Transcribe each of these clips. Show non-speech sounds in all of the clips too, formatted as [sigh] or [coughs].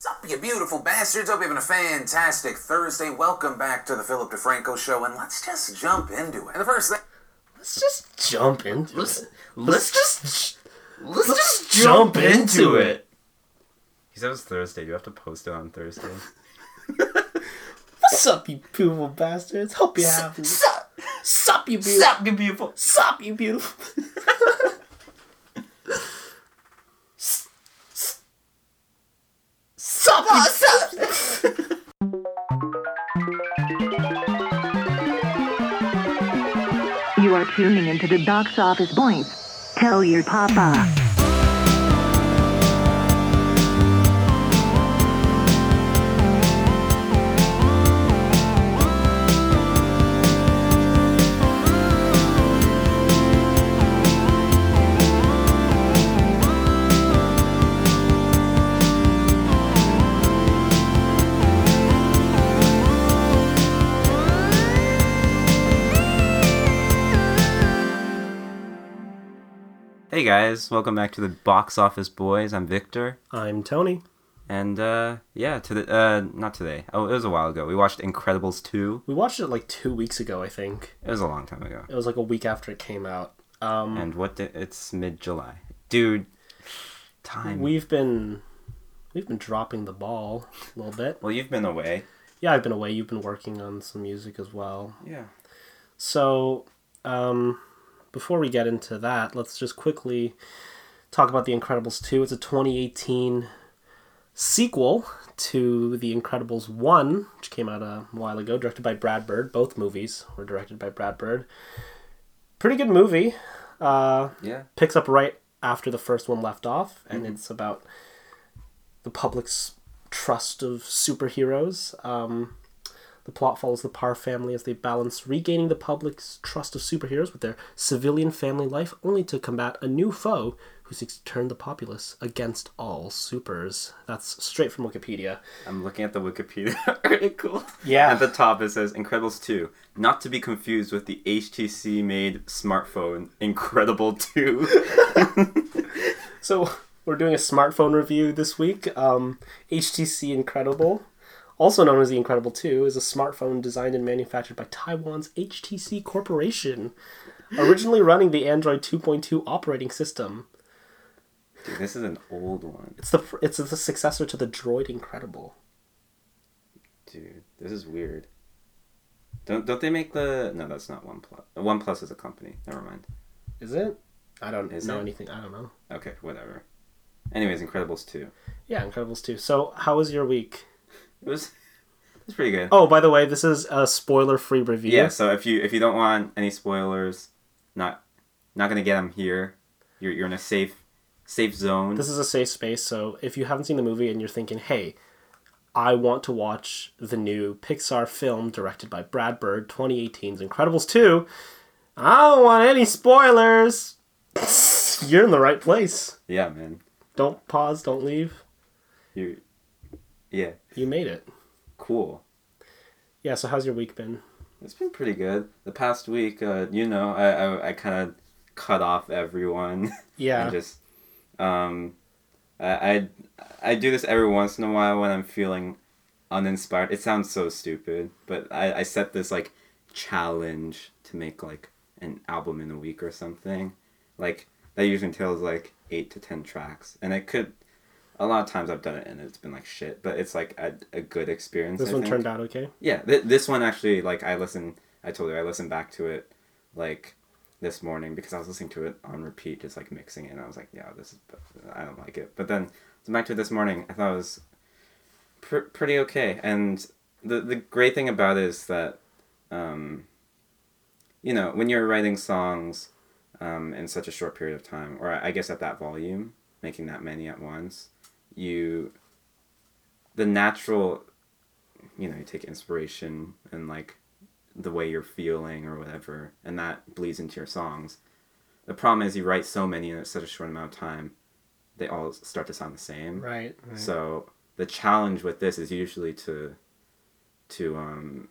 What's up, you beautiful bastards? Hope you're having a fantastic Thursday. Welcome back to the Philip DeFranco Show, and let's just jump into it. And the first thing, Let's just jump into Let's it. let's just let's, let's just jump jump into into it. it. He said it was Thursday. You have to post it on Thursday. [laughs] What's up, you beautiful bastards? Hope you're happy. Sup, Sup, you beautiful. sup, you beautiful. Sup, you beautiful. Sup, you Sup. You are tuning into the box office points. Tell your papa. Hey guys, welcome back to the Box Office Boys. I'm Victor, I'm Tony. and uh, yeah, to the uh, not today. Oh, it was a while ago. We watched Incredibles two. We watched it like two weeks ago, I think. It was a long time ago. It was like a week after it came out. Um, And what? Di- it's mid July, dude. Time. we've been we've been dropping the ball a little bit. well, you've been away. Yeah, I've been away. You've been working on some music as well. Yeah. So, um, before we get into that, let's just quickly talk about The Incredibles 2. It's a 2018 sequel to The Incredibles 1, which came out a while ago, directed by Brad Bird. Both movies were directed by Brad Bird. Pretty good movie. Uh, Yeah. picks up right after the first one left off, and it's about the public's trust of superheroes. Um, the plot follows the Parr family as they balance regaining the public's trust of superheroes with their civilian family life, only to combat a new foe who seeks to turn the populace against all supers. That's straight from Wikipedia. I'm looking at the Wikipedia [laughs] article. Yeah. At the top it says Incredibles 2, not to be confused with the HTC made smartphone Incredible 2. [laughs] So we're doing a smartphone review this week. Um, HTC Incredible, also known as the Incredible 2, is a smartphone designed and manufactured by Taiwan's HTC Corporation, originally running the Android 2.2 operating system. Dude, this is an old one. It's the it's the successor to the Droid Incredible. Dude, this is weird. Don't don't they make the No, that's not OnePlus. OnePlus is a company. Never mind. Is it? I don't Is know it? anything. I don't know. Okay, whatever. Anyways, Incredibles 2. Yeah, Incredibles 2. So, how was your week? It was it was pretty good. Oh, by the way, this is a spoiler-free review. yeah, so if you if you don't want any spoilers, not not going to get them here. You're you're in a safe safe zone. This is a safe space, so if you haven't seen the movie and you're thinking, hey, I want to watch the new Pixar film directed by Brad Bird, 2018's Incredibles 2, I don't want any spoilers. [laughs] You're in the right place. yeah, man. Don't pause, don't leave. You Yeah, You made it. cool. Yeah, so how's your week been? It's been pretty good. The past week, uh, you know, I I, I kind of cut off everyone [laughs] Yeah. and just um, I, I I do this every once in a while when I'm feeling uninspired. It sounds so stupid, but I I set this like challenge to make like an album in a week or something. Like that usually entails like eight to ten tracks, and it could. A lot of times I've done it and it's been like shit, but it's like a, a good experience. this I one think. turned out okay? Yeah, th- this one actually, like, I listened. I told you I listened back to it, like, this morning because I was listening to it on repeat, just like mixing it. And I was like, yeah, this is. I don't like it. But then listened back to it this morning. I thought it was pr- pretty okay. And the the great thing about it is that, um, you know, when you're writing songs, um, in such a short period of time, or I guess at that volume, making that many at once, you. The natural you know you take inspiration and like the way you're feeling or whatever and that bleeds into your songs the problem is you write so many in such a short amount of time they all start to sound the same Right. right. so the challenge with this is usually to to um,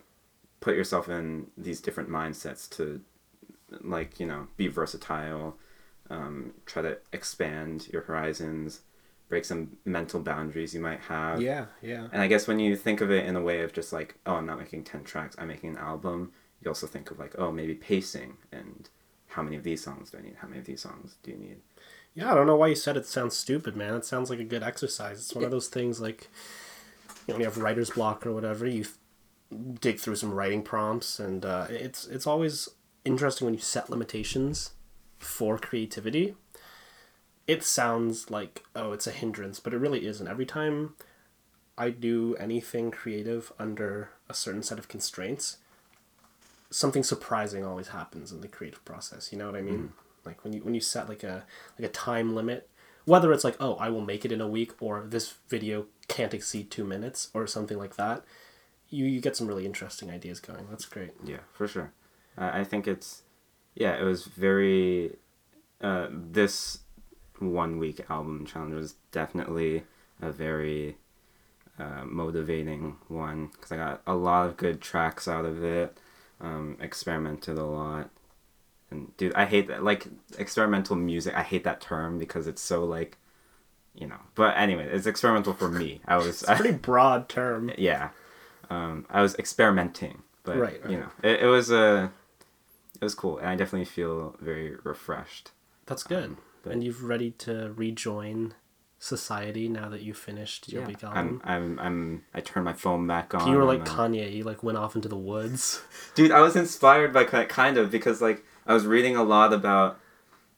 put yourself in these different mindsets to like you know be versatile um, try to expand your horizons break some mental boundaries you might have. Yeah, yeah. And I guess when you think of it in a way of just like, oh, I'm not making 10 tracks, I'm making an album, you also think of like, oh, maybe pacing and how many of these songs do I need? How many of these songs do you need? Yeah, I don't know why you said it sounds stupid, man. It sounds like a good exercise. It's one of those things like, you know, when you have writer's block or whatever, you th- dig through some writing prompts, and uh, it's it's always interesting when you set limitations for creativity. It sounds like oh, it's a hindrance, but it really isn't. Every time I do anything creative under a certain set of constraints, something surprising always happens in the creative process. You know what I mean? Like when you when you set like a like a time limit, whether it's like oh I will make it in a week or this video can't exceed two minutes or something like that, you you get some really interesting ideas going. That's great. Yeah, for sure. I I think it's, yeah, it was very, uh, this one week album challenge was definitely a very uh, motivating one because I got a lot of good tracks out of it, um, experimented a lot. And dude, I hate that. Like, experimental music, I hate that term because it's so, like, you know. But anyway, it's experimental for me. I [laughs] was. It's a pretty [laughs] broad term. yeah um, i was experimenting but Right, you know it, it was uh, it was cool and i definitely feel very refreshed That's good. but- and you've ready to rejoin society now that you finished your week album. I'm, I'm i'm i turned my phone back on you were like I'm- Kanye. You like went off into the woods. [laughs] dude i was inspired by kind of because like i was reading a lot about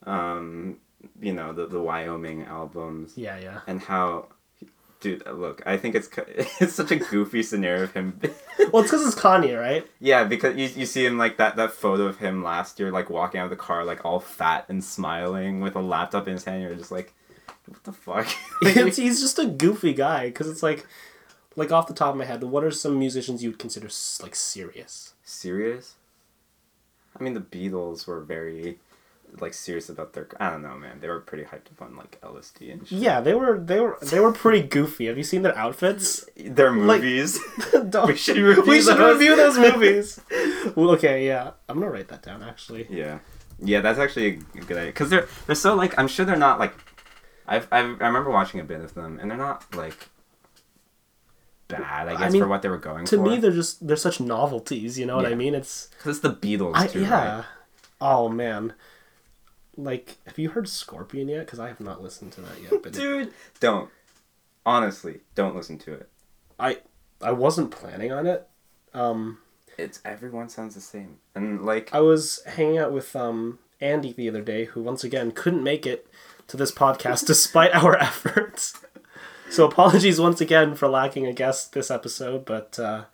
um you know the, the wyoming albums Yeah, yeah. and how dude uh, look i think it's [laughs] it's such a goofy scenario of him [laughs] Well, it's because it's Kanye, right? Yeah, because you, you see him like that that photo of him last year, like walking out of the car, like all fat and smiling with a laptop in his hand. You're just like, what the fuck? [laughs] he's just a goofy guy because it's like like off the top of my head what are some musicians you would consider like serious serious? I mean, the Beatles were very like serious about their. I don't know, man. They were pretty hyped up on like LSD and shit. yeah they were they were they were pretty goofy have you seen their outfits [laughs] Their movies. [laughs] Don't- We should review we should those. review those movies [laughs] well, okay yeah i'm gonna write that down actually yeah, yeah. That's actually a good idea because they're they're so like I'm sure they're not like. I've, I've I remember watching a bit of them and they're not like bad. I guess mean, for what they were going to for. me they're just they're such novelties you know what i mean it's Because it's the Beatles, I, too, yeah right? oh man like have you heard scorpion yet because i have not listened to that yet but Dude, don't. Honestly, don't listen to it. i i wasn't planning on it um It's everyone sounds the same, and like I was hanging out with um, Andy the other day, who once again couldn't make it to this podcast [laughs] despite our efforts. So apologies once again for lacking a guest this episode, but uh,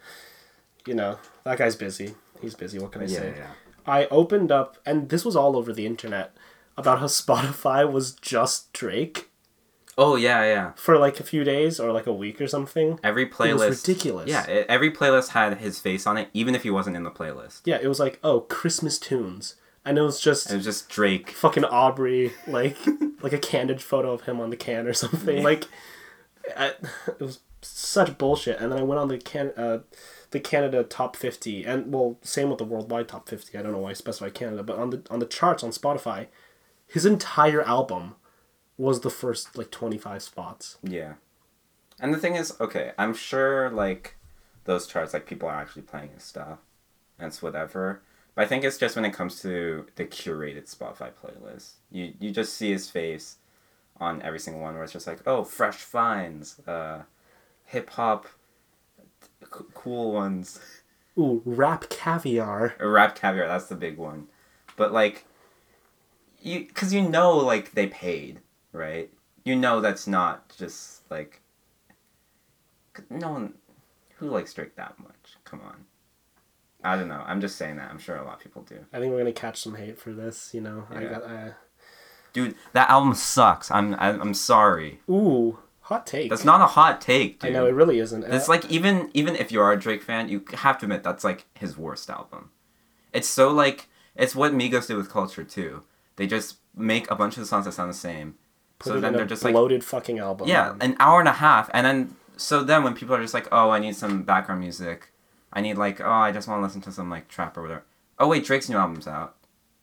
you know that guy's busy. He's busy. What can I yeah, say? yeah. I opened up, and this was all over the internet about how [laughs] Spotify was just Drake Oh yeah, yeah. for like a few days or like a week or something. Every playlist. was ridiculous. Yeah, it, every playlist had his face on it, even if he wasn't in the playlist. Yeah, it was like oh Christmas tunes, and it was just It was just Drake. fucking Aubrey, like [laughs] like a candid photo of him on the can or something. Like, I, it was such bullshit. And then I went on the can uh, the Canada top fifty, and well, same with the worldwide top fifty. I don't know why I specify Canada, but on the on the charts on Spotify, his entire album was the first like twenty five spots. Yeah. And the thing is, okay, I'm sure like those charts, like people are actually playing his stuff, and it's whatever. But I think it's just when it comes to the curated Spotify playlist, you you just see his face on every single one, where it's just like, oh, fresh finds, uh, hip hop, c- cool ones, Ooh, rap caviar. or rap caviar. That's the big one. But like, you because you know like they paid, right? You know that's not just like No one, who likes Drake that much? Come on. I don't know. I'm just saying that. I'm sure a lot of people do. I think we're gonna catch some hate for this. You know, I got. Uh, Dude, that album sucks. I'm I'm, sorry. ooh, hot take. That's not a hot take, I know it really isn't. It's Uh, like even even if you are a Drake fan, you have to admit that's like his worst album. It's so like it's what Migos did with Culture II. They just make a bunch of songs that sound the same. put so then they're just like bloated fucking album. yeah, an hour and a half, and then so then when people are just like, oh, I need some background music, I need like oh, I just want to listen to some like trap or whatever. Oh wait, Drake's new album's out.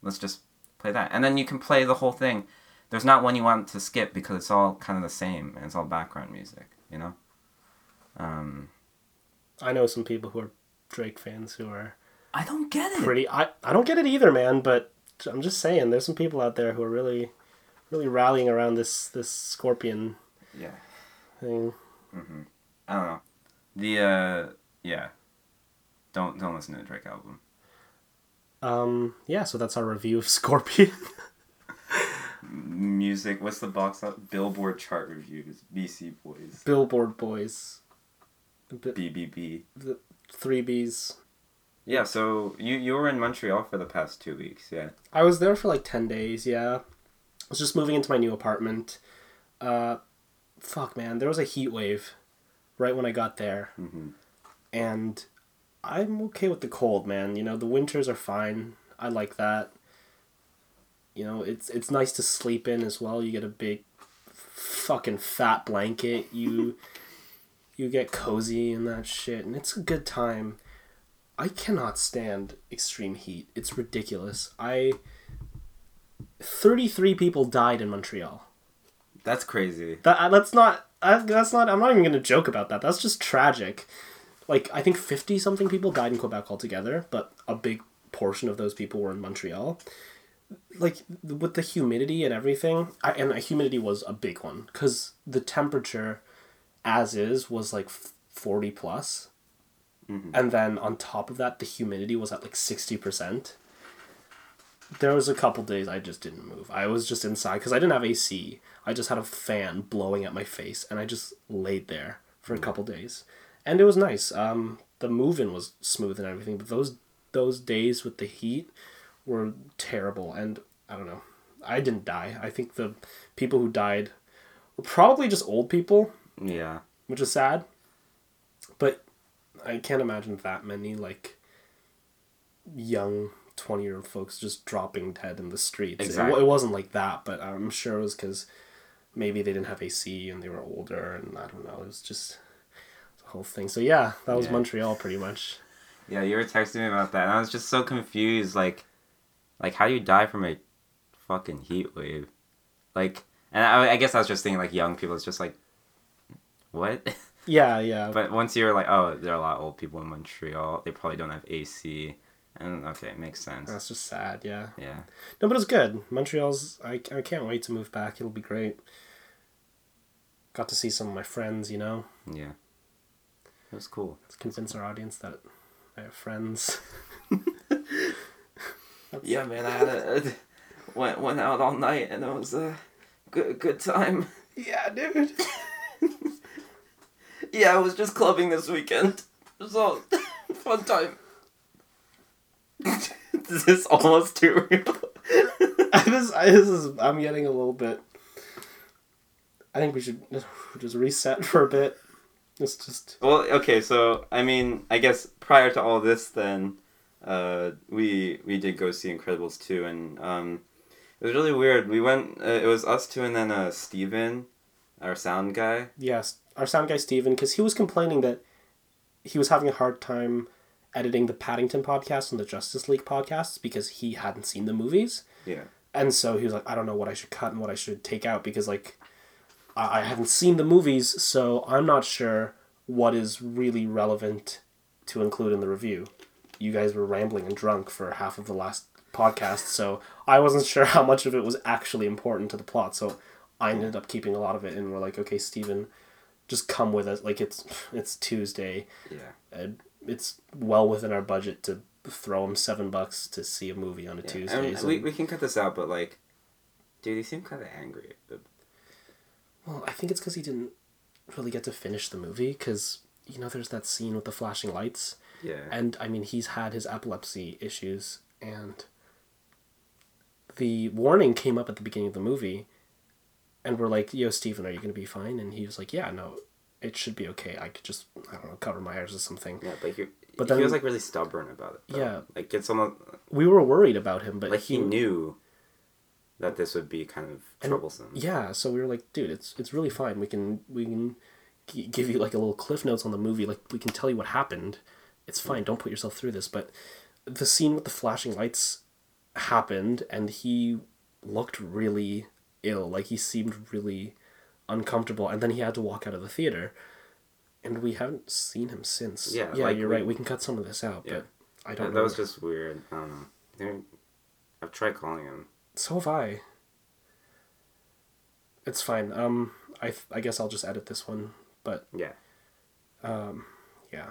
Let's just play that, and then you can play the whole thing. there's not one you want to skip because it's all kind of the same and it's all background music. You know. Um, I know some people who are Drake fans who are I don't get it. pretty. I I don't get it either, man. But I'm just saying, there's some people out there who are really, really rallying around this this Scorpion Yeah. thing. Mhm. I don't know. The uh, yeah. Don't don't listen to the Drake album. Um, yeah. So that's our review of [laughs] Scorpion. Music. What's the box up? Billboard chart reviews. BC Boys. Billboard Boys. B- BBB. the three Bs. Yeah. So you you were in Montreal for the past two weeks. Yeah. I was there for like 10 days, yeah. I was just moving into my new apartment. Uh, fuck, man. There was a heat wave right when I got there. And I'm okay with the cold, man. You know, the winters are fine. I like that. You know, it's it's nice to sleep in as well. You get a big fucking fat blanket. You [laughs] you get cozy and that shit and it's a good time. I cannot stand extreme heat. It's ridiculous. I 33 people died in Montreal. That's crazy. That uh, that's not I, that's not I'm not even going to joke about that. That's just tragic. Like I think 50 something people died in Quebec altogether, but a big portion of those people were in Montreal. Like with the humidity and everything, I, and the humidity was a big one cuz the temperature as is was like 40 plus. And then on top of that the humidity was at like 60% there was a couple days I just didn't move. I was just inside because I didn't have AC. I just had a fan blowing at my face, and I just laid there for a couple days, and it was nice. Um, the move-in was smooth and everything, but those those days with the heat were terrible. And I don't know. I didn't die. I think the people who died were probably just old people, Yeah. which is sad. I can't imagine that many like young twenty year old folks just dropping dead in the streets. It- Exactly. It, wasn't like that, but I'm sure it was because maybe they didn't have AC and they were older, and I don't know. It was just the whole thing. So yeah, that was Yeah. Montreal pretty much. Yeah, you were texting me about that, and I was just so confused. Like, like how do you die from a fucking heat wave? Like, and I, I guess I was just thinking like young people. It's just like, what? [laughs] Yeah, yeah. but once you're like, oh, there are a lot of old people in Montreal. They probably don't have AC, and okay, it makes sense. that's just sad. Yeah. Yeah. No, but it's good. Montreal's. I, I can't wait to move back. It'll be great. Got to see some of my friends. You know, Yeah. It was cool. Let's convince our audience that I have friends. [laughs] Yeah, man, I had a, went went out all night, and it was a good good time. yeah, dude. [laughs] Yeah, I was just clubbing this weekend. It was all fun time. [laughs] this is almost too real. this, [laughs] I, this is. I'm getting a little bit. I think we should just reset for a bit. It's just. Well, okay, so I mean, I guess prior to all this, then uh, we we did go see Incredibles two, and um, it was really weird. We went. Uh, it was us two, and then uh, Steven, our sound guy. Yes, our sound guy Steven, because he was complaining that he was having a hard time editing the Paddington podcast and the Justice League podcasts because he hadn't seen the movies. Yeah. And so he was like, I don't know what I should cut and what I should take out because like I, I haven't seen the movies, so I'm not sure what is really relevant to include in the review. You guys were rambling and drunk for half of the last podcast, so I wasn't sure how much of it was actually important to the plot. So I ended up keeping a lot of it, and we're like, okay, Steven, just come with us. Like it's it's Tuesday, Yeah. and it's well within our budget to throw him seven bucks to see a movie on a Tuesday. I mean, so- we, we can cut this out, but like, dude, he seemed kind of angry. Well, I think it's because he didn't really get to finish the movie. Because you know, there's that scene with the flashing lights, Yeah. and I mean, he's had his epilepsy issues, and the warning came up at the beginning of the movie, and we're like, "Yo, Steven, are you gonna be fine?" And he was like, "Yeah, no, it should be okay. I could just, I don't know, cover my ears or something." yeah, but he, But then- he was like really stubborn about it. though. Yeah. Like, get someone We were worried about him, but like he knew that this would be kind of And- troublesome. Yeah, so we were like, dude, it's it's really fine. We can we can g- give you like a little cliff notes on the movie. Like we can tell you what happened. It's fine. Don't put yourself through this. But the scene with the flashing lights happened, and he looked really ill. Like he seemed really uncomfortable, and then he had to walk out of the theater. And we haven't seen him since. Yeah, yeah, like, you're we- right. We can cut some of this out, Yeah. but I don't That, know. that was just weird. I don't know. I've tried calling him. So have I. It's fine. Um, I th- I guess I'll just edit this one, but Yeah. yeah.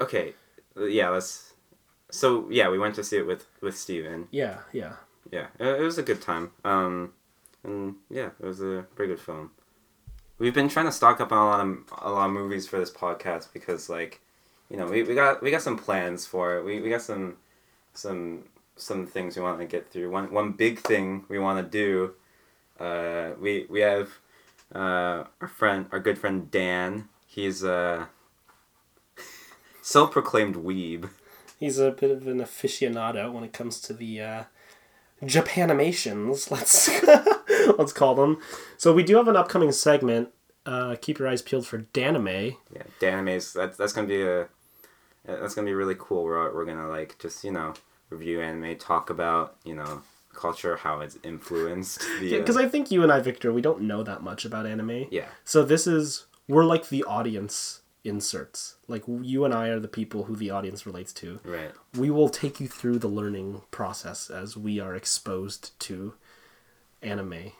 Okay. uh, Yeah. Let's. So yeah, we went to see it with with Steven. Yeah, yeah. Yeah, it was a good time. Um, and yeah, it was a pretty good film. We've been trying to stock up on a lot of a lot of movies for this podcast because, like, you know, we, we got we got some plans for it. We, we got some some some things we want to get through. One one big thing we want to do. Uh, we we have uh, our friend, our good friend Dan. He's a [laughs] self-proclaimed weeb. He's a bit of an aficionado when it comes to the uh, Japanimations. Let's [laughs] let's call them. So we do have an upcoming segment. Uh, keep your eyes peeled for Danime. Yeah, Danime's that's that's gonna be a that's gonna be really cool. We're we're gonna like just you know review anime, talk about you know culture, how it's influenced the. Because uh, I think you and I, Victor, we don't know that much about anime. yeah, So this is we're like the audience inserts. Like you and I are the people who the audience relates to. right. We will take you through the learning process as we are exposed to anime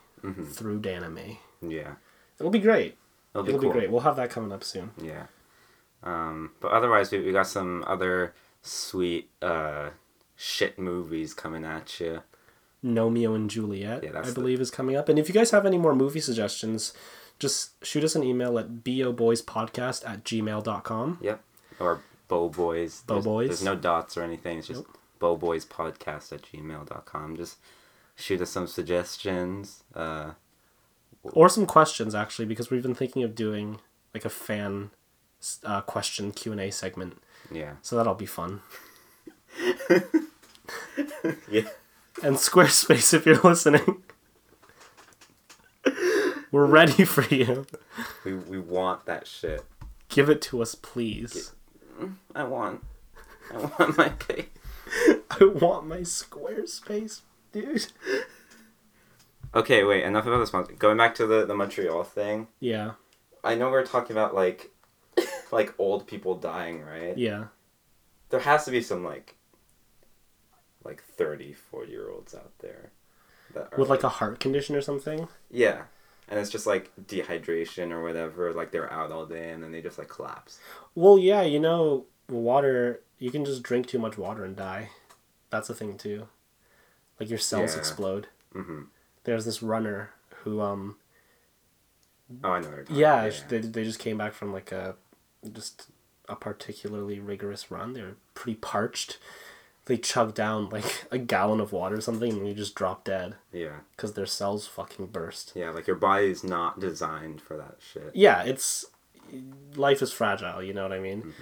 through Danime. Yeah, It'll be great. it'll be It'll cool. be great. We'll have that coming up soon. Yeah, um, but otherwise we we got some other sweet uh shit movies coming at you. Gnomeo and Juliet, Yeah, I the- believe, is coming up. And if you guys have any more movie suggestions, just shoot us an email at boboyspodcast at gmail.com. Yep, or Bow Boys. Bow There's- Boys. There's no dots or anything. It's just Bow Boys Podcast at gmail.com. Just shoot us some suggestions. Uh, Or some questions, actually, because we've been thinking of doing like a fan uh, question Q&A segment. yeah. So that'll be fun. [laughs] Yeah. And Squarespace, if you're listening, we're [laughs] ready for you. We, we want that shit. Give it to us, please. I want. I want my [laughs] pay. I want my Squarespace, dude. Okay, wait. Enough about this one. Going back to the the Montreal thing. Yeah, I know we're talking about like, like old people dying, right? yeah. There has to be some like, like 30, 40 year olds out there. That are, With like a heart condition or something. yeah, and it's just like dehydration or whatever. Like they're out all day and then they just like collapse. Well, yeah, you know, water, you can just drink too much water and die. That's a thing too. Like your cells Yeah. explode. Mm-hmm. There's this runner who, um, Oh, I know. what you're talking yeah, about, They, they just came back from like a, just a particularly rigorous run. They were pretty parched. They chug down like a gallon of water or something and you just drop dead yeah. because their cells fucking burst. Yeah, like your body's not designed for that shit. yeah, it's life is fragile. You know what I mean?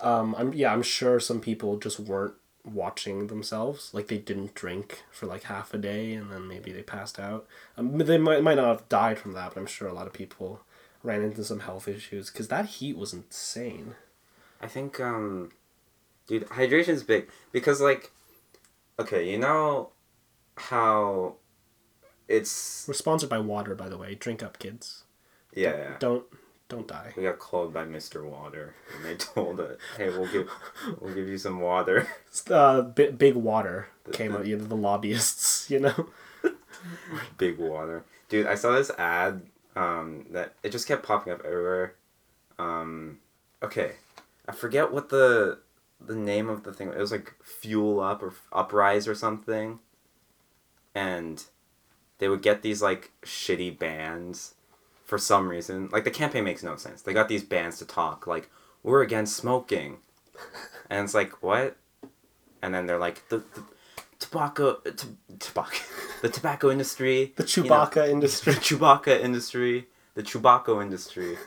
Um, I'm yeah, I'm sure some people just weren't watching themselves. Like they didn't drink for like half a day, and then maybe they passed out. Um, they might might not have died from that, but I'm sure a lot of people ran into some health issues because that heat was insane. I think, um, dude, hydration's big because, like, okay, you know how it's We're sponsored by water, by the way. Drink up, kids. yeah. yeah. Don't don't die. We got called by Mr. Water, and they [laughs] told us, "Hey, we'll give we'll give you some water." [laughs] Uh, bi- big water came out. You know, the lobbyists. [laughs] You know. Big water, dude. I saw this ad um, that it just kept popping up everywhere. Um, okay, I forget what the the name of the thing. It was like Fuel Up or Uprise or something, and they would get these like shitty bands for some reason. Like the campaign makes no sense. They got these bands to talk like we're against smoking, [laughs] and it's like what? And then they're like the. the Tobacco, uh, t- tobacco, [laughs] the tobacco industry, The you know, Chewbacca [laughs] the industry. Chewbacca industry, the Chewbacca industry,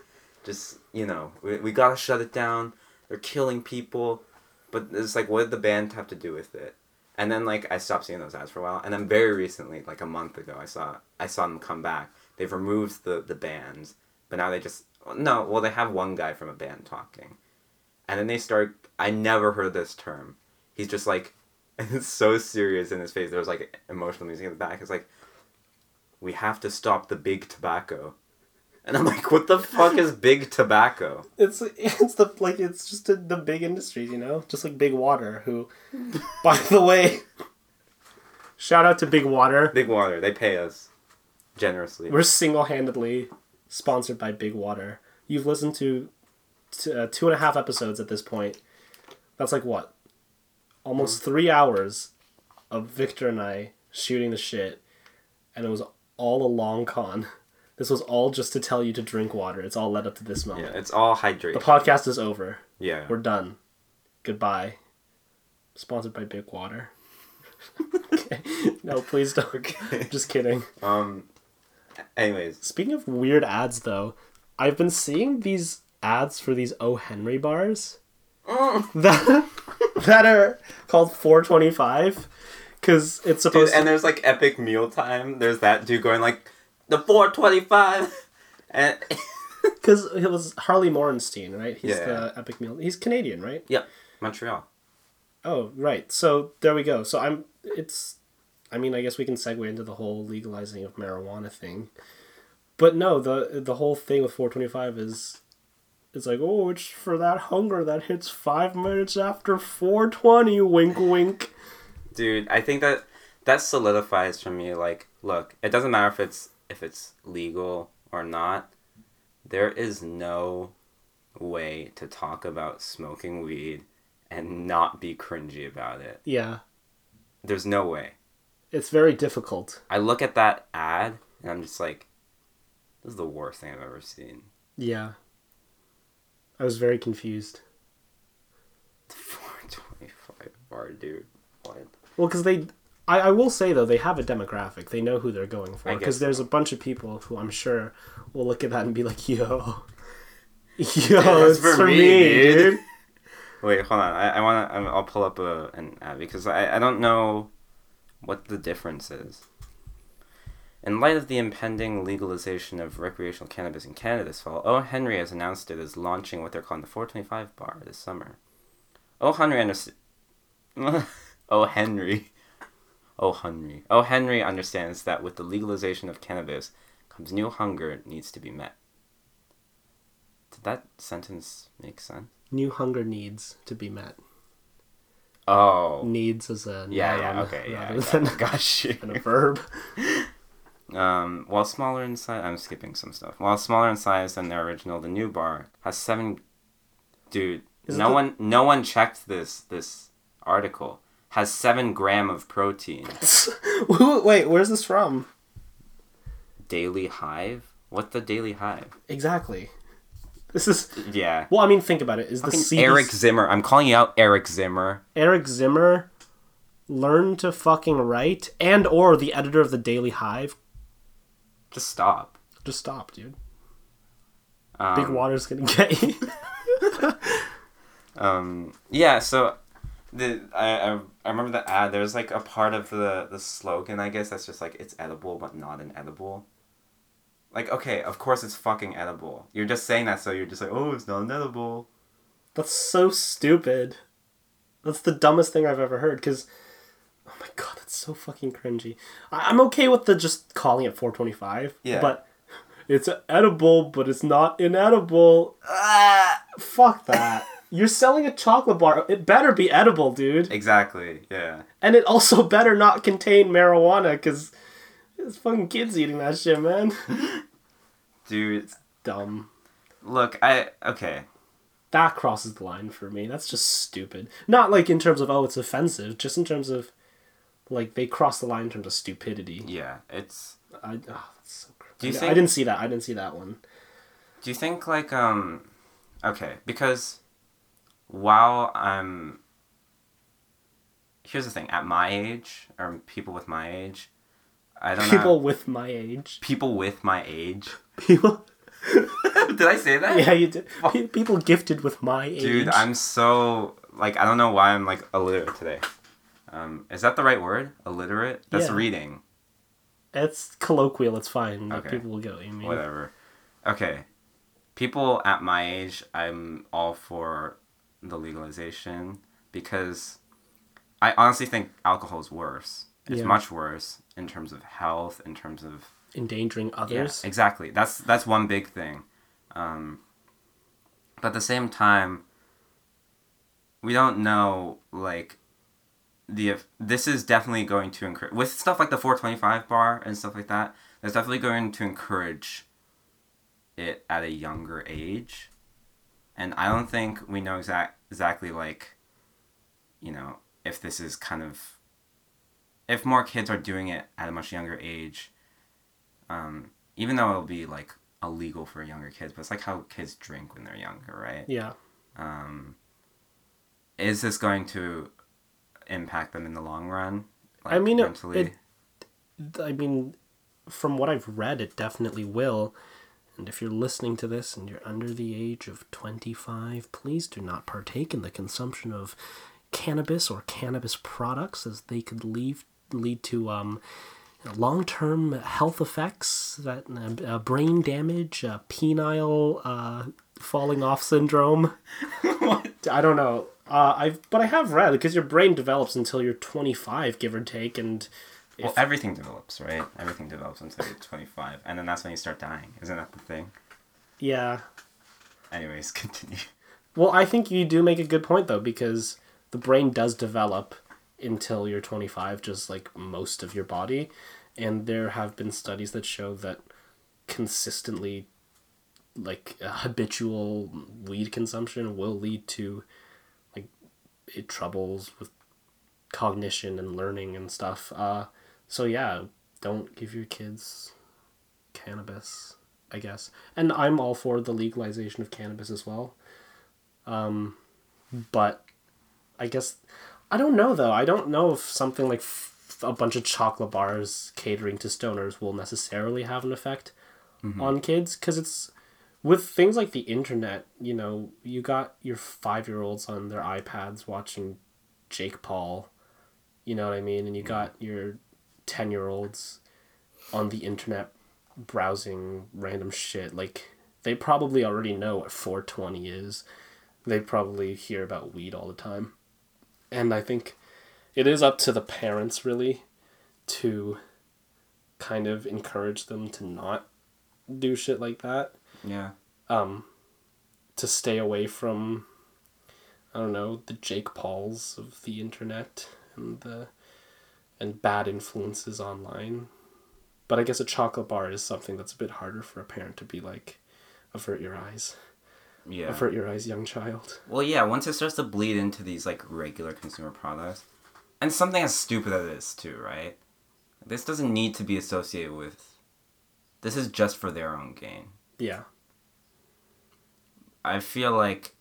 just you know, we, we gotta shut it down. They're killing people, but it's like, what did the band have to do with it? And then like I stopped seeing those ads for a while, and then very recently, like a month ago, I saw I saw them come back. They've removed the the bands, but now they just no. Well, they have one guy from a band talking, and then they start. I never heard this term. He's just like, and [laughs] it's so serious in his face. There was like emotional music in the back. It's like, we have to stop the big tobacco. And I'm like, what the fuck is big tobacco? It's it's the like it's just a, the big industries, you know, just like Big Water. Who, [laughs] by the way, shout out to Big Water. Big water, they pay us generously. We're single handedly sponsored by Big Water. You've listened to t- uh, two and a half episodes at this point. That's like what, almost three hours of Victor and I shooting the shit, and it was all a long con. [laughs] This was all just to tell you to drink water. It's all led up to this moment. yeah, it's all hydrated. The podcast is over. yeah. We're done. Goodbye. Sponsored by Big Water. [laughs] okay. No, please don't. Okay. [laughs] Just kidding. Um. Anyways, Speaking of weird ads, though, I've been seeing these ads for these O. Henry bars that [laughs] that are called 425 because it's dude, supposed and there's like epic meal time. There's that dude going like the 425, [laughs] and [laughs] because it was Harley Morenstein, right? He's Yeah. the epic meal. He's Canadian, right? yep, Montreal. Oh, right. So there we go. So I'm. It's. I mean, I guess we can segue into the whole legalizing of marijuana thing, but no the the whole thing with 425 is. It's like, oh, it's for that hunger that hits five minutes after 420. Wink, wink. [laughs] dude i think that that solidifies for me like look it doesn't matter if it's if it's legal or not there is no way to talk about smoking weed and not be cringy about it Yeah, there's no way it's very difficult. i look at that ad and i'm just like this is the worst thing i've ever seen Yeah. I was very confused. [laughs] 425 bar dude what Well, because they, I, I will say though, they have a demographic. They know who they're going for. Because there's a bunch of people who I'm sure will look at that and be like, "Yo, [laughs] yo, it's for for, me, me, dude." dude." Wait, hold on. I, I want to. I'll pull up a, an ad because I, I don't know what the difference is. In light of the impending legalization of recreational cannabis in Canada this fall, O. Henry has announced it is launching what they're calling the 425 bar this summer. O. Henry understands. [laughs] o. Henry. O. Henry. O. Henry understands that with the legalization of cannabis comes new hunger needs to be met. Did that sentence make sense? New hunger needs to be met. Oh. Needs as a Yeah, noun yeah, okay, yeah. rather yeah. than [laughs] Gosh. [laughs] than a verb. [laughs] Um, while smaller in size, I'm skipping some stuff. While smaller in size than their original, the new bar has seven. Dude, Is no the- one, no one checked this this article. Has seven gram of protein. [laughs] Who- Wait, where's this from? Daily Hive. What the Daily Hive? Exactly. This is Yeah. well. I mean, think about it. Is the Fucking CDC Eric Zimmer. I'm calling you out, Eric Zimmer. Eric Zimmer learn to fucking write and or the editor of the Daily Hive? Just stop. Just stop, dude. Um, Big water's gonna get you. [laughs] Um, yeah, so the I, I I remember the ad. There's like a part of the the slogan, I guess, that's just like it's edible but not an edible. Like, okay, of course it's fucking edible. You're just saying that so you're just like, oh, it's not an edible. That's so stupid. That's the dumbest thing I've ever heard. Because, oh my god, that's so fucking cringy. I- I'm okay with the just calling it 425. Yeah. But [laughs] it's edible, but it's not inedible. Ah, fuck that. [laughs] You're selling a chocolate bar. It better be edible, dude. Exactly. Yeah. And it also [laughs] better not contain marijuana, because it's fucking kids eating that shit, man. [laughs] Dude, it's Dumb. look, I okay. that crosses the line for me. That's just stupid. Not like in terms of oh, it's offensive. Just in terms of like they cross the line in terms of stupidity. Yeah, it's. I, oh, that's so. Do you I, think- I didn't see that. I didn't see that one. Do you think like um, okay, because while I'm. Here's the thing. At my age, or people with my age, I don't know. People with my age. people with my age. [laughs] People. [laughs] Did I say that? Yeah, you did. Pe- People gifted with my age. Dude, I'm so like I don't know why I'm like illiterate today. Um, is that the right word? Illiterate? That's Yeah. reading. It's colloquial. It's fine. Like, People will go. You mean? Whatever. Okay. People at my age, I'm all for the legalization because I honestly think alcohol is worse. It's Yeah. much worse in terms of health, in terms of endangering Yeah, others. exactly. That's that's one big thing. Um, but at the same time, we don't know like the if this is definitely going to encourage with stuff like the 425 bar and stuff like that. That's definitely going to encourage it at a younger age, and I don't think we know exact exactly like, you know, if this is kind of if more kids are doing it at a much younger age um, even though it'll be like illegal for younger kids, but it's like how kids drink when they're younger, right? Yeah. Um, is this going to impact them in the long run? I mean, it- mentally. it- I mean, from what I've read, it definitely will. And if you're listening to this and you're under the age of 25, please do not partake in the consumption of cannabis or cannabis products, as they could leave, lead to um, long-term health effects, that uh, uh, brain damage, uh, penile uh, falling off syndrome. [laughs] I don't know. Uh, I've but I have read because your brain develops until you're 25, give or take, and well, everything develops, right? Everything develops until you're 25, and then that's when you start dying. Isn't that the thing? yeah. Anyways, [laughs] continue. Well, I think you do make a good point though because the brain does develop until you're 25, just like most of your body, and there have been studies that show that consistently, like uh, habitual weed consumption will lead to like it troubles with cognition and learning and stuff. Uh, so yeah, don't give your kids cannabis, I guess. And I'm all for the legalization of cannabis as well. Um, hmm. but I guess I don't know though. I don't know if something like f- a bunch of chocolate bars catering to stoners will necessarily have an effect mm-hmm. on kids because it's with things like the internet. You know, you got your five year olds on their iPads watching Jake Paul. You know what I mean? And you mm-hmm. got your ten year olds on the internet browsing random shit. Like they probably already know what 420 is. They probably hear about weed all the time. And I think it is up to the parents really to kind of encourage them to not do shit like that. Yeah. Um to stay away from I don't know, the Jake Pauls of the internet and the and bad influences online. But I guess a chocolate bar is something that's a bit harder for a parent to be like, avert your eyes. Yeah. Avert your eyes, young child. Well, yeah, once it starts to bleed into these like regular consumer products, and something as stupid as this too, right? This doesn't need to be associated with. This is just for their own gain. Yeah. I feel like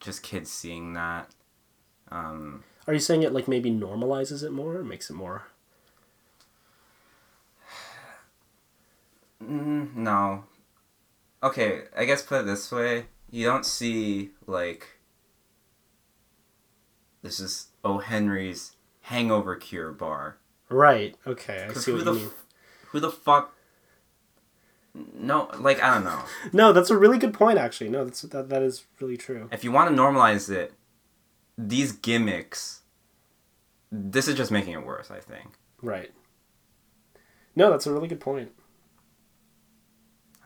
just kids seeing that. Um, Are you saying it like maybe normalizes it more or makes it more? mm, no. Okay, I guess put it this way: you don't see like. This is O. Henry's hangover cure bar. Right. Okay. I see who what the you mean. f- who the fuck? No, like I don't know. [laughs] No, that's a really good point. Actually, no, that's that, that is really true. if you want to normalize it, these gimmicks, this is just making it worse. I think. Right. No, that's a really good point.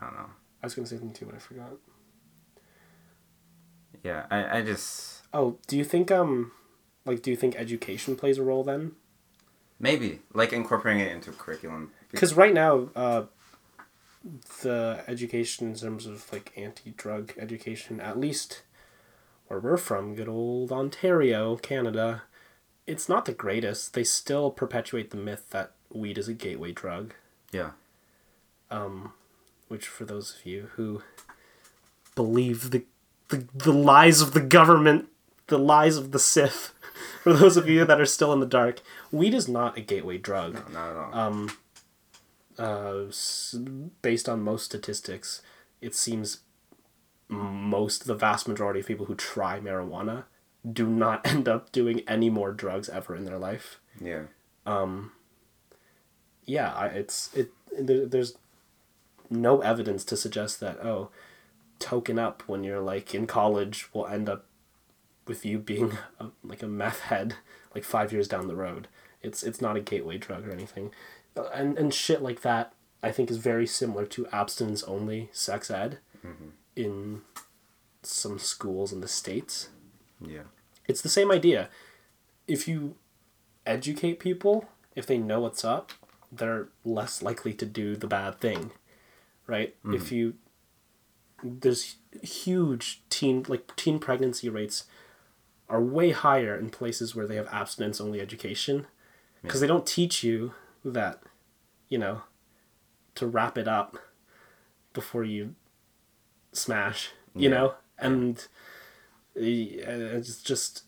I don't know. I was gonna say something too, but I forgot. Yeah, I, I just Oh, do you think um, like, do you think education plays a role then? maybe like incorporating it into curriculum. Because right now, uh, the education in terms of like anti-drug education, at least where we're from, good old Ontario, Canada, it's not the greatest. They still perpetuate the myth that weed is a gateway drug. Yeah. um, which for those of you who believe the, the the lies of the government, the lies of the Sith, [laughs] for those of you that are still in the dark, weed is not a gateway drug. No, not at all. Um, uh, based on most statistics, it seems most the vast majority of people who try marijuana do not [laughs] end up doing any more drugs ever in their life yeah. yeah, I, it's it. There, there's no evidence to suggest that oh, token up when you're like in college will end up with you being [laughs] a, like a meth head like five years down the road. It's it's not a gateway drug or anything, and and shit like that I think is very similar to abstinence only sex ed Mm-hmm. In some schools in the states. Yeah. It's the same idea. If you educate people, if they know what's up, they're less likely to do the bad thing, right? If mm-hmm. you there's huge teen like teen pregnancy rates are way higher in places where they have abstinence only education because they don't teach you that you know to wrap it up before you smash you Yeah. know and uh, it's just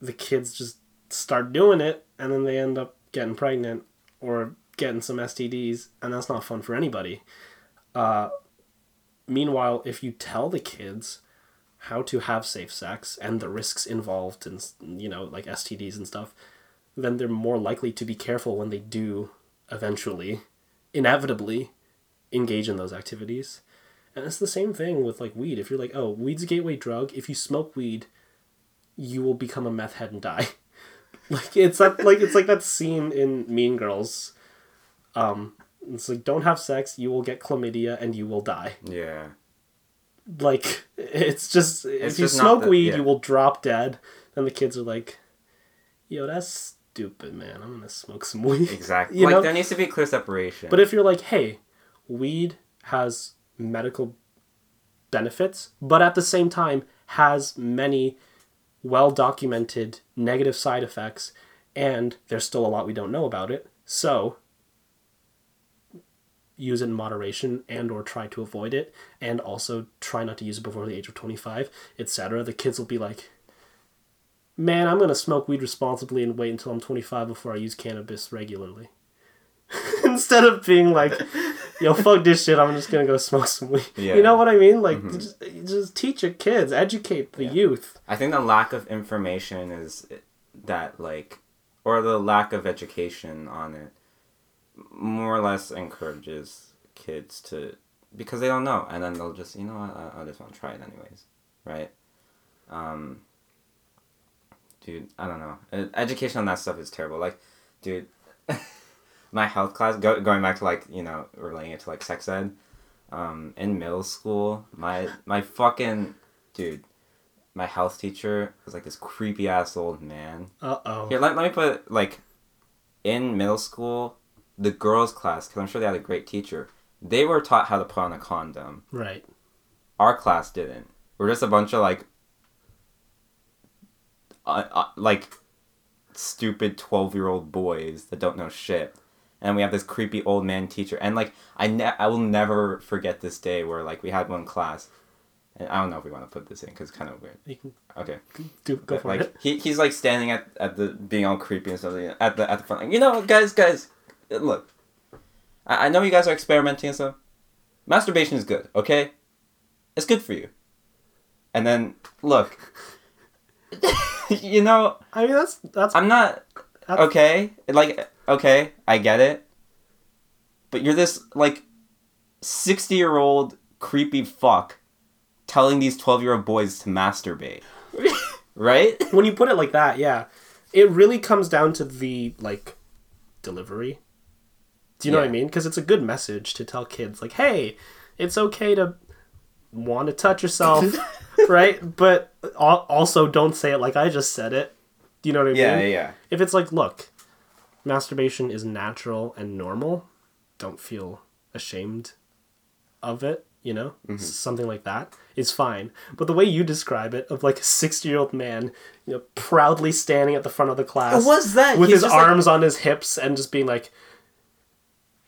the kids just start doing it and then they end up getting pregnant or getting some STDs and that's not fun for anybody. Uh, meanwhile, if you tell the kids how to have safe sex and the risks involved and you know like STDs and stuff, then they're more likely to be careful when they do eventually, inevitably, engage in those activities. And it's the same thing with like weed. If you're like, oh, weed's a gateway drug. If you smoke weed, you will become a meth head and die. [laughs] like it's that like it's like that scene in Mean Girls. Um, it's like don't have sex, you will get chlamydia and you will die. Yeah. Like it's just It's if you just smoke the- weed, yeah. you will drop dead. Then the kids are like, "Yo, that's stupid, man. I'm gonna smoke some weed." [laughs] Exactly. You like know? there needs to be clear separation. But if you're like, hey, weed has medical benefits, but at the same time has many well documented negative side effects, and there's still a lot we don't know about it, so use it in moderation and or try to avoid it and also try not to use it before the age of 25 etc the kids will be like man i'm going to smoke weed responsibly and wait until i'm 25 before i use cannabis regularly. [laughs] Instead of being like, "Yo, fuck this shit. I'm just gonna go smoke some weed." Yeah. You know what I mean? Like, just, just teach your kids, educate the youth. I think the lack of information is that like, or the lack of education on it, more or less encourages kids to because they don't know, and then they'll just you know what, I, I just want to try it anyways, right? Um, dude, I don't know. Education on that stuff is terrible. Like, dude, [laughs] my health class go, going back to like you know relating it to like sex ed. Um, in middle school, my my fucking dude, my health teacher was like this creepy ass old man. Uh oh. Here, let, let me put like in middle school, the girls' class, because I'm sure they had a great teacher. They were taught how to put on a condom. Right. Our class didn't. We're just a bunch of like, uh, uh, like, stupid twelve year old boys that don't know shit. And we have this creepy old man teacher, and like I ne- I will never forget this day where like we had one class, and I don't know if we want to put this in because it's kind of weird. You can Okay. do go But, for like it. he, he's like standing at, at the being all creepy and stuff like, at the at the front like you know guys guys look I, I know you guys are experimenting and stuff masturbation is good okay it's good for you and then look [laughs] you know I mean, that's that's I'm not That's- okay like okay I get it but you're this like 60 year old creepy fuck telling these 12 year old boys to masturbate [laughs] right when you put it like that. Yeah, it really comes down to the like delivery. Do you know what I mean? Because it's a good message to tell kids, like, "Hey, it's okay to want to touch yourself, [laughs] right? But uh, also don't say it like I just said it." Do you know what I mean? yeah yeah if it's like look masturbation is natural and normal don't feel ashamed of it you know Mm-hmm. something like that is fine but the way you describe it of like a 60 year old man you know proudly standing at the front of the class what was that? with He's his just like- arms on his hips and just being like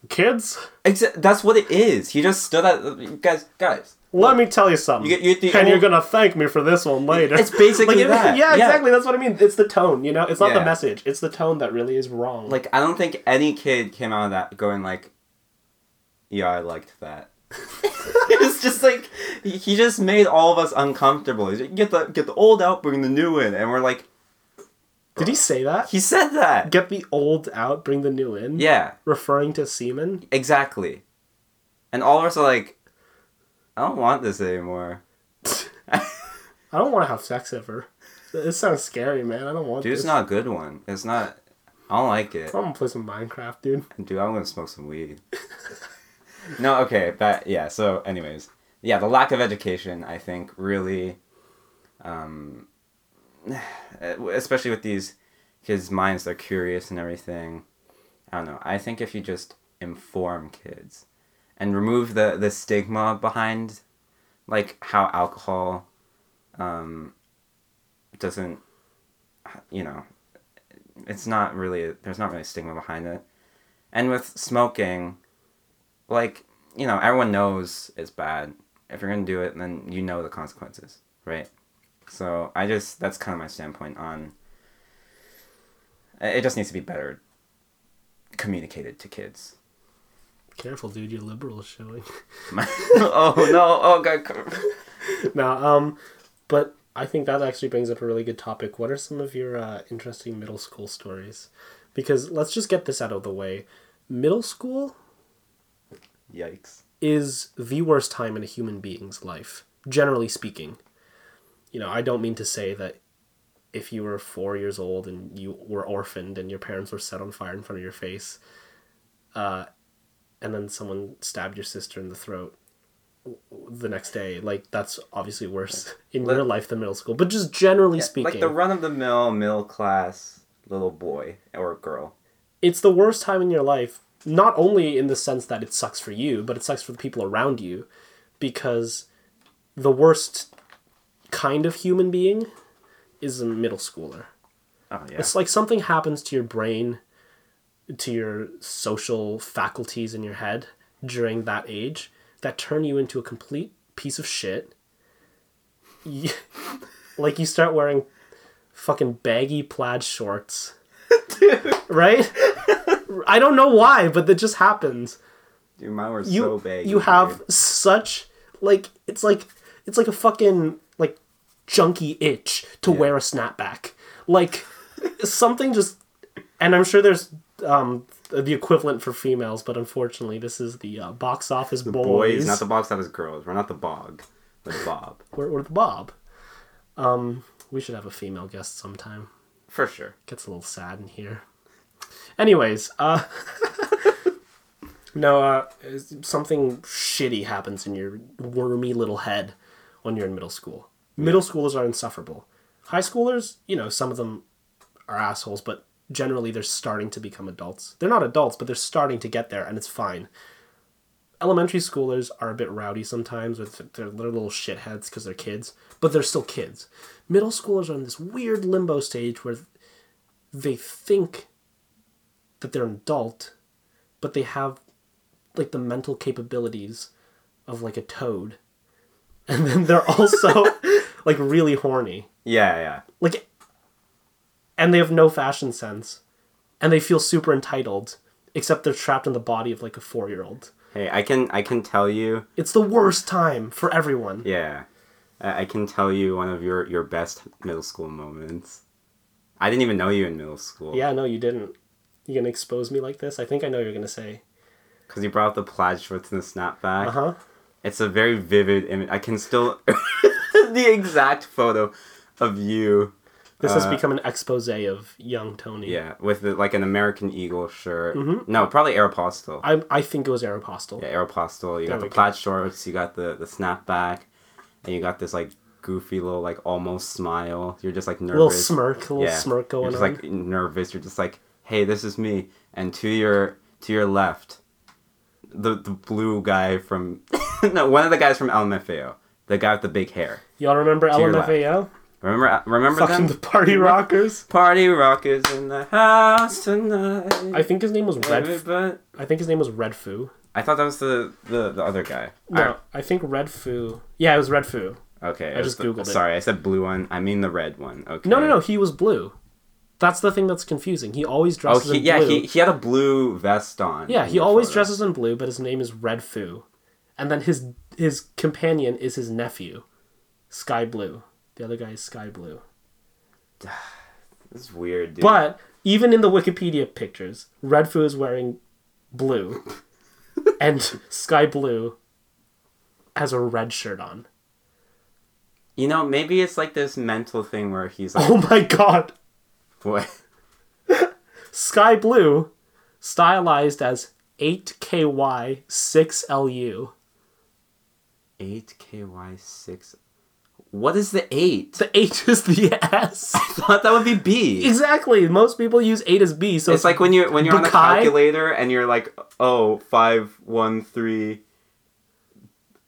kids Exa- that's what it is. He just stood at guys, guys. Let me tell you something You get- you get and you're gonna thank me for this one later It's basically Like, that. [laughs] yeah Yeah. exactly that's what i mean it's the tone you know it's not the message it's the tone that really is wrong Like I don't think any kid came out of that going like, "Yeah, I liked that." [laughs] it's just like he, he just made all of us uncomfortable. He's like, get the get the old out, bring the new in, and we're like, did he say that he said that. get the old out, bring the new in. Yeah, Referring to semen. exactly. And all of us are like, I don't want this anymore. [laughs] I don't want to have sex ever. It sounds scary, man. I don't want Dude, this. it's not a good one. It's not. I don't like it. I'm gonna play some Minecraft, dude. Dude, I'm gonna smoke some weed. [laughs] no, okay, but yeah. So, anyways, yeah, the lack of education, I think, really, um, [sighs] especially with these kids' minds, they're curious and everything. I don't know. I think if you just inform kids and remove the the stigma behind, like how alcohol, um, doesn't, you know, it's not really there's not really stigma behind it. And with smoking like you know everyone knows it's bad. If you're gonna do it then you know the consequences right? So i just that's kind of my standpoint on it just needs to be better communicated to kids Careful, dude. Your liberal showing. [laughs] oh no oh god [laughs] no, um, but I think that actually brings up a really good topic. What are some of your uh, interesting middle school stories? Because let's just get this out of the way. Middle school yikes is the worst time in a human being's life, generally speaking. You know, I don't mean to say that if you were four years old and you were orphaned and your parents were set on fire in front of your face, uh, and then someone stabbed your sister in the throat the next day, like that's obviously worse in your life than middle school. But just generally speaking, like the run-of-the-mill middle class little boy or girl. It's the worst time in your life not only in the sense that it sucks for you but it sucks for the people around you because the worst kind of human being is a middle schooler. Oh yeah. It's like something happens to your brain to your social faculties in your head during that age that turn you into a complete piece of shit. You- [laughs] like you start wearing fucking baggy plaid shorts. [laughs] Right? I don't know why but that just happens. Dude, mine were you so big you have such like it's like it's like a fucking like junky itch to wear a snapback. Like something just and i'm sure there's um the equivalent for females but unfortunately this is the uh, box office boys, boys not the box office girls. We're not the bog the bob. We're, we're the bob. Um we should have a female guest sometime. For sure. Gets a little sad in here. Anyways, uh [laughs] no, uh something shitty happens in your wormy little head when you're in middle school. Middle schoolers are insufferable. High schoolers, you know, some of them are assholes, but generally they're starting to become adults. They're not adults, but they're starting to get there and it's fine. Elementary schoolers are a bit rowdy sometimes with their they're little shitheads because they're kids, but they're still kids. Middle schoolers are in this weird limbo stage where they think that they're an adult, but they have like the mental capabilities of like a toad. [laughs] And then they're also [laughs] like really horny. yeah yeah Like and they have no fashion sense. And they feel super entitled, except they're trapped in the body of like a four year old. hey i can i can tell you It's the worst time for everyone. Yeah, I can tell you one of your your best middle school moments. I didn't even know you in middle school. Yeah, no, you didn't. You gonna expose me like this? I think I know you're gonna say. because you brought up the plaid shorts and the snapback. Uh huh. It's a very vivid image. I can still [laughs] the exact photo of you. This has Uh, become an expose of young Tony. Yeah, with the, like an American Eagle shirt. No, probably Aeropostale. I, I think it was Aeropostale. Yeah, Aeropostale. You There got the we go. plaid shorts. You got the the snapback, and you got this like goofy little like almost smile. You're just like nervous. little smirk, little yeah, smirk going you're just on. like nervous. You're just like, hey, this is me. And to your to your left, the the blue guy from [laughs] no one of the guys from LMFAO, the guy with the big hair. Y'all remember. LMFAO? Remember uh, remember Fucking them? the Party Rockers. Party rockers in the house tonight. I think his name was Red. Everybody- I think his name was Red Foo. I thought that was the the, the other guy. No, I think Red Foo. Yeah, it was Red Foo. Okay, I just the- Googled it. Sorry, I said blue one. I mean the red one. Okay. No, no, no. He was blue. That's the thing that's confusing. He always Oh, dresses he, in yeah, blue. he, he had a blue vest on. yeah, he always photo. dresses in blue, but his name is Red Foo, and then his his companion is his nephew, Sky Blue. The other guy is Sky Blue. [sighs] This is weird, dude. But even in the Wikipedia pictures, Red Foo is wearing blue, [laughs] and Sky Blue has a red shirt on. you know, maybe it's like this mental thing where he's like, Oh my god! what? [laughs] Sky Blue, stylized as 8KY6LU. Eight KY six. What is the eight? The H is the S. [laughs] I thought that would be B. exactly. Most people use 8 as B, so It's like when you're when you're on a calculator and you're like, oh, five one three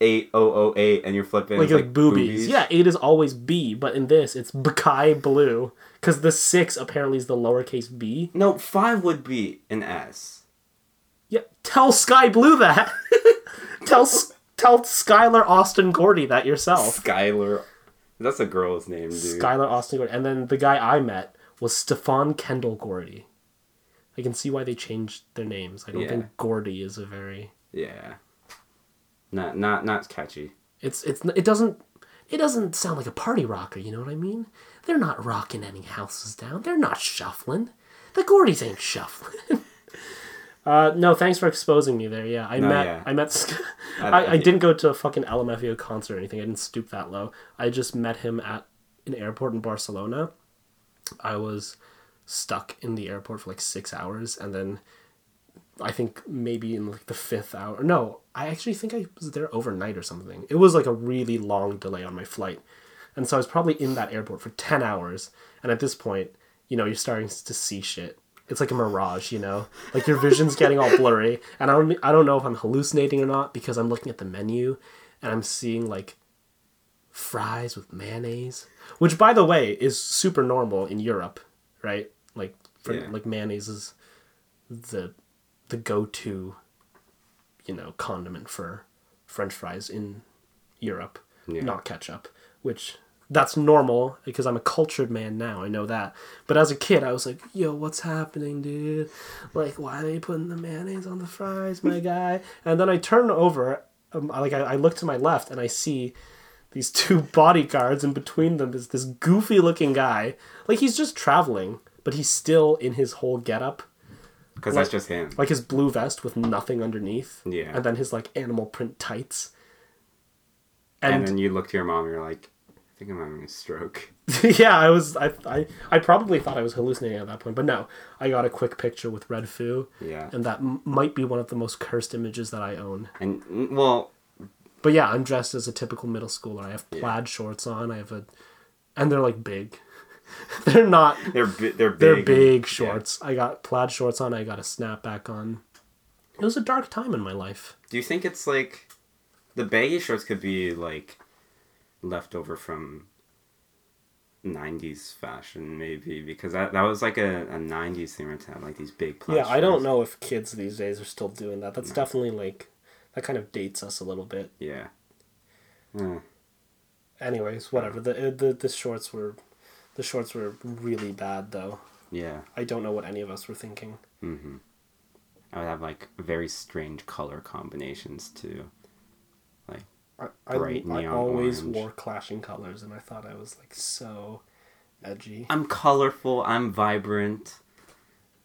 eight oh oh eight, and you're flipping like, it's like boobies. Yeah, 8 is always B, but in this it's Bukai Blue cuz the 6 apparently is the lowercase b. No, five would be an S. Yeah, tell Sky Blue that. [laughs] tell tell Skylar Austin Gordy that yourself. Skylar. That's a girl's name, dude. Skylar Austin Gordy. And then the guy I met was Stefan Kendal Gordy. I can see why they changed their names. I don't Yeah. think Gordy is a very yeah. Not not not catchy. it's it's it doesn't it doesn't sound like a party rocker, you know what I mean? They're not rocking any houses down. They're not shuffling. The Gordys ain't shuffling. [laughs] uh no, thanks for exposing me there. Yeah, I No, met yeah. I met [laughs] I, [laughs] I I- didn't go to a fucking LMFAO concert or anything. I didn't stoop that low. I just met him at an airport in Barcelona. I was stuck in the airport for like six hours, and then I think maybe in like the fifth hour. No, I actually think I was there overnight or something. It was like a really long delay on my flight, and so I was probably in that airport for ten hours. And at this point, you know, you're starting to see shit. It's like a mirage, you know, like your vision's getting all blurry, and I don't, I don't know if I'm hallucinating or not because I'm looking at the menu, and I'm seeing like fries with mayonnaise, which by the way is super normal in Europe, right? Like for Yeah. like mayonnaise is the the go-to you know condiment for french fries in Europe, Yeah. not ketchup, which that's normal because I'm a cultured man now. I know that. But as a kid, I was like, "Yo, what's happening, dude? Like, why are they putting the mayonnaise on the fries, my guy?" And then I turn over, um, like I, I look to my left and I see these [laughs] two bodyguards, and between them is this goofy-looking guy. Like he's just traveling, but he's still in his whole getup Because Like- that's just him. like his blue vest with nothing underneath. Yeah. And then his like animal print tights. and, And, then you look to your mom and you're like, think I'm having a stroke. [laughs] yeah, I was I, I I probably thought I was hallucinating at that point, but no, I got a quick picture with Red Foo, Yeah. and that m- might be one of the most cursed images that I own. And mm, well, But yeah, I'm dressed as a typical middle schooler. I have plaid shorts on. I have a, and they're like big. [laughs] they're not. they're bi- they're big. They're big yeah. shorts. I got plaid shorts on. I got a snapback on. It was a dark time in my life. Do you think it's like the baggy shorts could be like left over from 90s fashion maybe because that, that was like a, a 90s thing right to have like these big plaid Yeah, I don't know if kids these days are still doing that. That's definitely like that kind of dates us a little bit. yeah Anyways, whatever. The uh, the the shorts were the shorts were really bad though. yeah I don't know what any of us were thinking. Mm-hmm. i would have like very strange color combinations too I I, I always orange. wore clashing colors and I thought I was like so edgy. i'm colorful i'm vibrant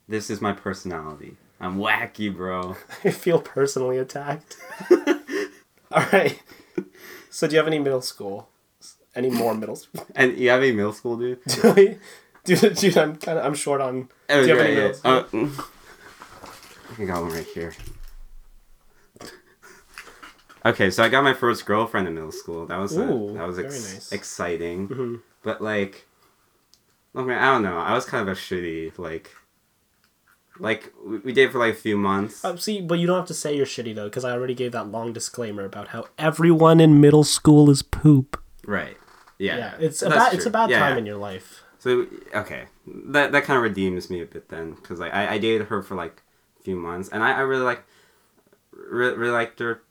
this is my personality i'm wacky bro [laughs] I feel personally attacked. [laughs] All right. So do you have any middle school? Any more middle school? [laughs] and you have any middle school dude dude, dude, I'm kind of I'm short on. Oh, do you have yeah, any yeah. middle school? Uh. I got one right here. Okay, so I got my first girlfriend in middle school. That was a- that was ex- nice. exciting. But like, I mean, I don't know. I was kind of a shitty like. Like we, we dated for like a few months. Uh, see, but you don't have to say you're shitty though, because I already gave that long disclaimer about how everyone in middle school is poop. right. Yeah. Yeah, it's a That's bad it's a bad Yeah, time yeah. in your life. So okay, that that kind of redeems me a bit then, because like I, I dated her for like a few months, and I, I really like, re- really liked her,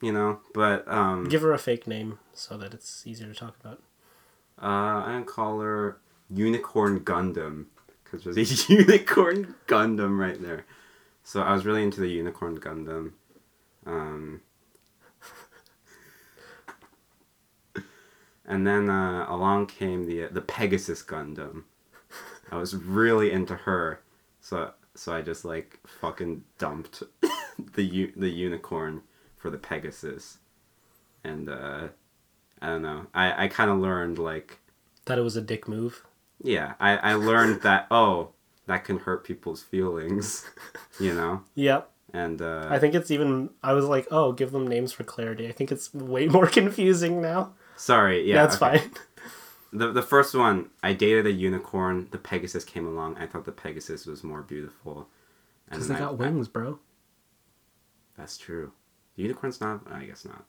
you know. But um, Give her a fake name so that it's easier to talk about. uh, I call her Unicorn Gundam, because there's a [laughs] Unicorn Gundam right there. So I was really into the Unicorn Gundam. Um, [laughs] and then uh, along came the the Pegasus Gundam. I was really into her, so so I just like fucking dumped [laughs] the u- the unicorn for the Pegasus, and uh, I don't know. I I kind of learned like That it was a dick move. yeah I I learned [laughs] that oh that can hurt people's feelings, [laughs] you know. Yep. And uh, I think it's even. I was like, oh, give them names for clarity. I think it's way more [laughs] confusing now. sorry, yeah, That's okay. fine. The the first one, I dated a unicorn. The Pegasus came along. I thought the Pegasus was more beautiful. Because they I- got I- wings, bro. that's true. Unicorn's not. I guess not.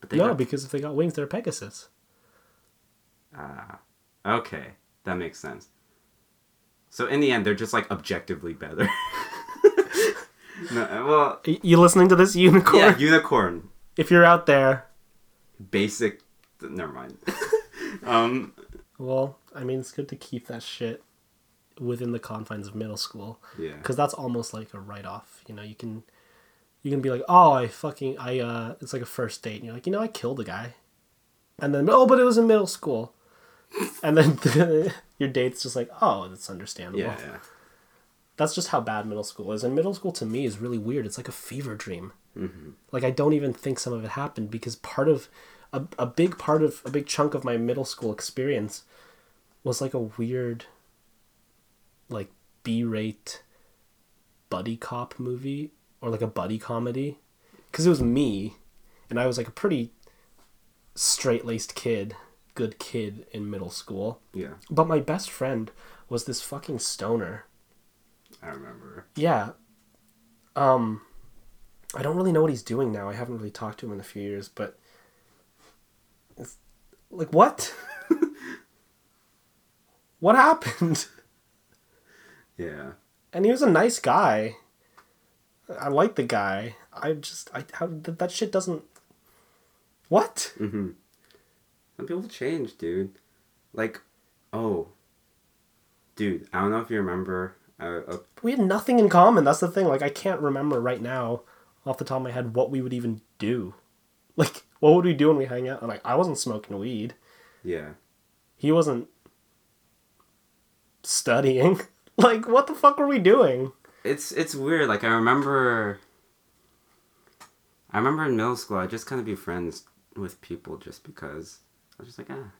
But they No, got- because if they got wings, they're Pegasus. Ah, okay, that makes sense. So in the end, they're just like objectively better. [laughs] no, uh, well, You listening to this unicorn? yeah, unicorn, If you're out there, basic. Never mind. [laughs] um, well, I mean, it's good to keep that shit within the confines of middle school. yeah, because that's almost like a write-off you know you can you can be like oh i fucking i uh it's like a first date and you're like you know i killed a guy. And then oh but it was in middle school. And then [laughs] your date's just like oh that's understandable. Yeah, yeah. that's just how bad middle school is and middle school to me is really weird. It's like a fever dream. Like i don't even think some of it happened because part of a, a big part of a big chunk of my middle school experience was like a weird like b-rate buddy cop movie or like a buddy comedy because it was me and i was like a pretty straight-laced kid good kid in middle school yeah. but my best friend was this fucking stoner I remember. yeah. Um I don't really know what he's doing now. I haven't really talked to him in a few years, but it's, like what? [laughs] what happened? Yeah, And he was a nice guy. I like the guy. I just I how that, that shit doesn't What? some people change, dude. Like, oh, dude, I don't know if you remember. Uh, uh, We had nothing in common. That's the thing. Like I can't remember right now off the top of my head what we would even do. Like what would we do when we hang out? And like I wasn't smoking weed. yeah, he wasn't studying. [laughs] like, what the fuck were we doing? It's it's weird. Like I remember. I remember in middle school, I just kind of be friends with people just because I was just like, ah,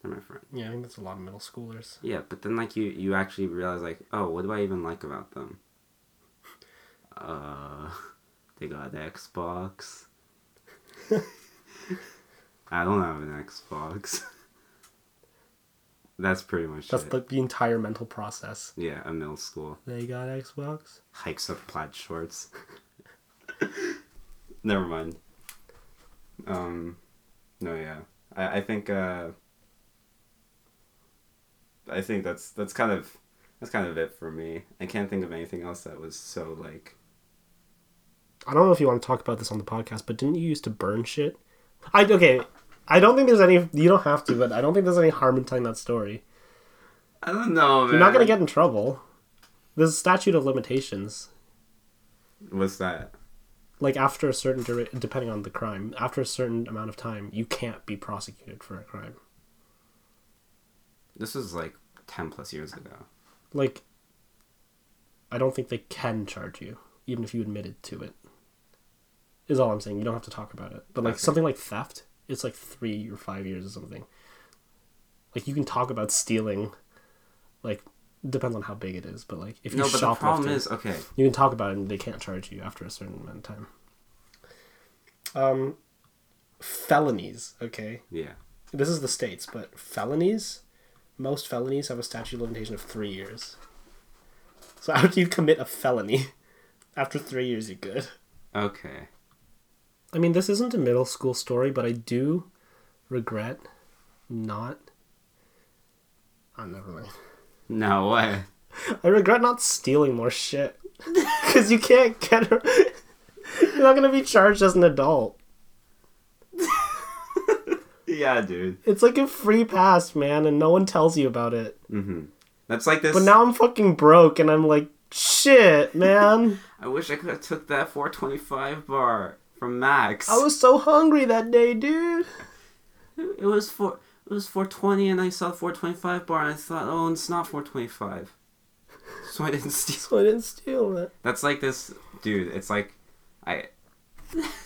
they're my friend. Yeah, I think that's a lot of middle schoolers. Yeah, but then like you you actually realize like, oh, what do I even like about them? Uh, [laughs] they got Xbox. [laughs] I don't have an Xbox. [laughs] That's pretty much it. That's it. like the entire mental process. Yeah, a middle school They got Xbox. hikes up plaid shorts. [laughs] Never mind. Um, no, yeah, I I think uh, I think that's that's kind of that's kind of it for me. I can't think of anything else that was so like. I don't know if you want to talk about this on the podcast, but didn't you used to burn shit? I okay. I don't think there's any. You don't have to, but I don't think there's any harm in telling that story. I don't know, man. You're not gonna get in trouble. There's a statute of limitations. What's that? Like after a certain dura- depending on the crime, after a certain amount of time, you can't be prosecuted for a crime. This was like ten plus years ago. like I don't think they can charge you, even if you admitted to it. Is all I'm saying. You don't have to talk about it. But like Okay. something like theft, it's like three or five years or something. Like you can talk about stealing, like depends on how big it is. But like if you No, but the problem is okay. you can talk about it and they can't charge you after a certain amount of time. Um, felonies. Okay, Yeah. this is the states, but felonies, most felonies have a statute of limitation of three years. So after you commit a felony, [laughs] after three years, you're good. Okay. I mean, this isn't a middle school story, but I do regret not. Oh, never mind. No way. I regret not stealing more shit. [laughs] Because you can't get. [laughs] You're not gonna be charged as an adult. [laughs] Yeah, dude. It's like a free pass, man, and no one tells you about it. Mhm. That's like this. But now I'm fucking broke, and I'm like, shit, man. I wish I could have took that 425 bar from Max. I was so hungry that day, dude. It was four. It was 420, and I saw 425 bar, and I thought, oh, it's not 425. So I didn't steal. So I didn't steal it. That's like this, dude. It's like, I,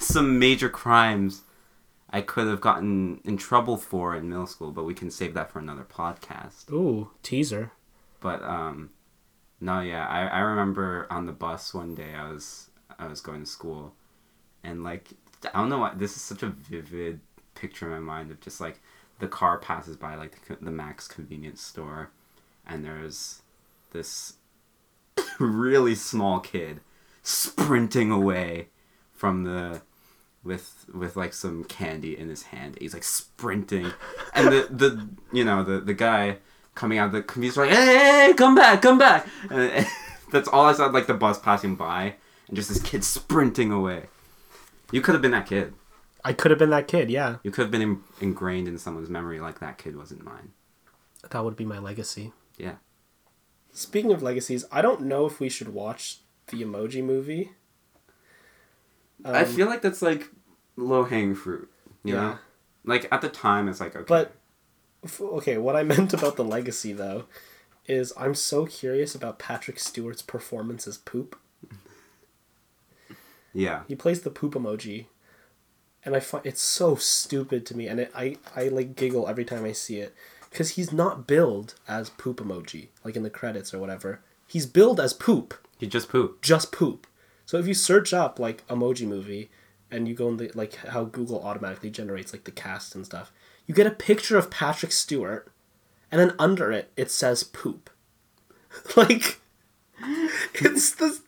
some major crimes, I could have gotten in trouble for in middle school, but we can save that for another podcast. Ooh, teaser. But um, No, yeah, I, I remember on the bus one day I was I was going to school, and like I don't know why this is such a vivid picture in my mind of just like the car passes by like the, the Max convenience store, and there's this [coughs] really small kid sprinting away from the with with like some candy in his hand. He's like sprinting, and the the you know the the guy coming out of the convenience store like, hey, hey, come back, come back. [laughs] And that's all I saw, like the bus passing by, and just this kid sprinting away. You could have been that kid. I could have been that kid. Yeah, You could have been in, ingrained in someone's memory like that kid wasn't mine. that would be my legacy. Yeah. Speaking of legacies, I don't know if we should watch the Emoji Movie. I Um, feel like that's like low hanging fruit. You Yeah. know? Like at the time, it's like okay. But f- okay, what I [laughs] meant about the legacy though is I'm so curious about Patrick Stewart's performance as Poop. Yeah, He plays the poop emoji, and I find it's so stupid to me, and it, I I like giggle every time I see it because he's not billed as poop emoji like in the credits or whatever. He's billed as poop, he just poop. just poop. So if you search up like emoji movie, and you go in the like how Google automatically generates like the cast and stuff, you get a picture of Patrick Stewart, and then under it it says poop. [laughs] like [laughs] it's the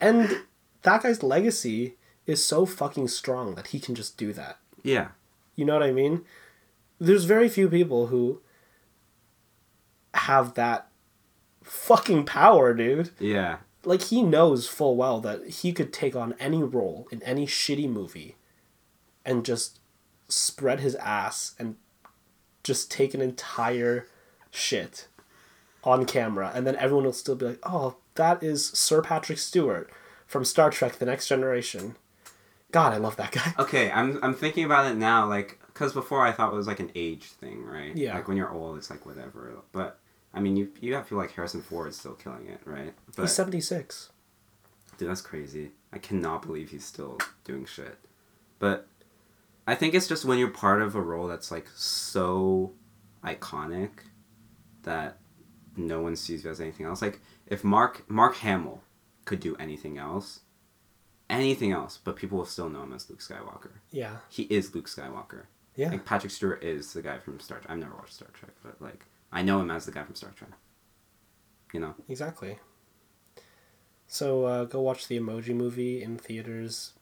and that guy's legacy is so fucking strong that he can just do that. Yeah, You know what I mean? There's very few people who have that fucking power, dude. yeah, Like he knows full well that he could take on any role in any shitty movie and just spread his ass and just take an entire shit on camera and then everyone will still be like, "Oh, that is Sir Patrick Stewart from Star Trek The Next Generation." God, I love that guy. [laughs] Okay, I'm I'm thinking about it now, like, cause before I thought it was like an age thing, right? Yeah. Like when you're old, it's like whatever. But I mean, you you have to feel like Harrison Ford is still killing it, right? But He's 76. dude, that's crazy. I cannot believe he's still doing shit. But I think it's just when you're part of a role that's like so iconic that no one sees you as anything else. Like if Mark Mark Hamill could do anything else, anything else, but people will still know him as Luke Skywalker. Yeah. He is Luke Skywalker. Yeah. Like Patrick Stewart is the guy from Star Trek. I've never watched Star Trek, but like I know him as the guy from Star Trek. You know? Exactly. So uh, go watch the Emoji Movie in theaters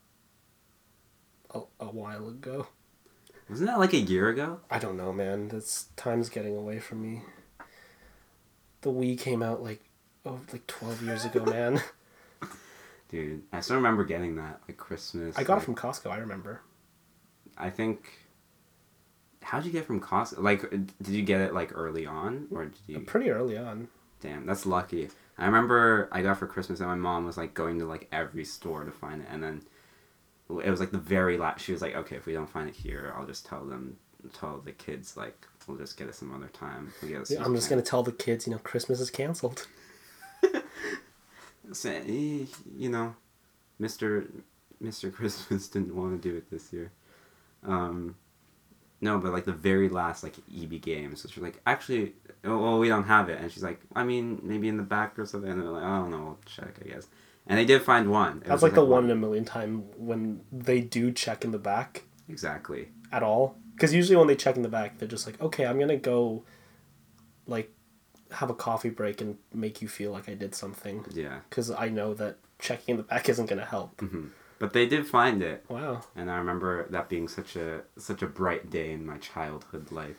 a, a while ago. Wasn't that like a year ago? I don't know, man. That's time's getting away from me. The Wii came out like oh like twelve years ago, man. [laughs] Dude, I still remember getting that like Christmas. I got it from Costco. I remember. I think. How'd you get from Costco? Like, uh, did you get it like early on, or did you? Pretty early on. Damn, that's lucky. I remember I got it for Christmas, and my mom was like going to like every store to find it, and then it was like the very last. She was like, "Okay, if we don't find it here, I'll just tell them, tell the kids like we'll just get it some other time." We'll Yeah, I'm just gonna tell the kids, you know, Christmas is canceled. [laughs] say, you know, Mister Mister [laughs] Christmas didn't want to do it this year. Um, no, but like the very last like EB games, so she's like, actually, oh, well, we don't have it, and she's like, I mean, maybe in the back or something. And they're like, I don't know, we'll check, I guess. And they did find one. It That's was, like the one in a million time when they do check in the back Exactly. at all. Because usually when they check in the back, they're just like, okay, I'm gonna go, like, have a coffee break and make you feel like I did something. Yeah. Because I know that checking in the back [laughs] isn't gonna help. Mm-hmm. But they did find it, Wow, and I remember that being such a such a bright day in my childhood life.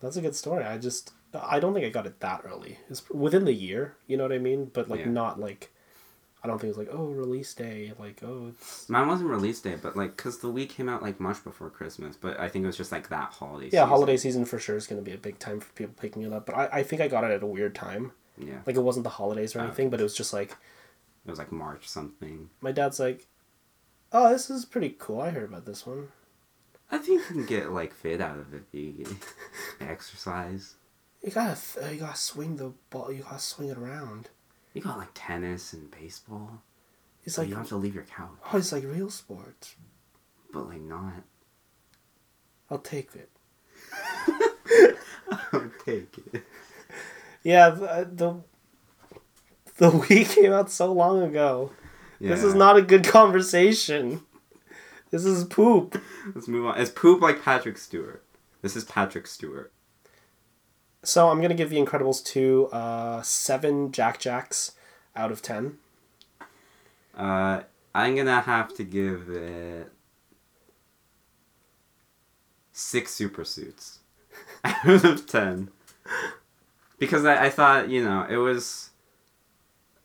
that's a good story. I just, I don't think I got it that early. It's within the year, you know what I mean? But like Yeah. not like, I don't think it was like, oh, release day, like oh, it's Mine wasn't release day, but like, cause the Wii came out like much before Christmas. But I think it was just like that holiday. yeah, season. holiday season for sure is gonna be a big time for people picking it up. But I, I think I got it at a weird time. Yeah, Like it wasn't the holidays or Oh. anything, but it was just like it was like March something. my dad's like, "Oh, this is pretty cool. I heard about this one." I think you can get like fit out of it. You [laughs] exercise. You gotta, th- you gotta swing the ball. You gotta swing it around. You got like tennis and baseball. It's like, you don't have to leave your couch, oh, it's like real sports. but like not. I'll take it. [laughs] I'll take it. Yeah, the, uh, the The [laughs] Wii came out so long ago. This is not a good conversation. This is poop. Let's move on. It's poop like Patrick Stewart. This is Patrick Stewart. So I'm gonna give The Incredibles two uh, seven Jack Jacks out of ten. Uh, I'm gonna have to give it six super suits [laughs] out of ten because I, I thought you know it was.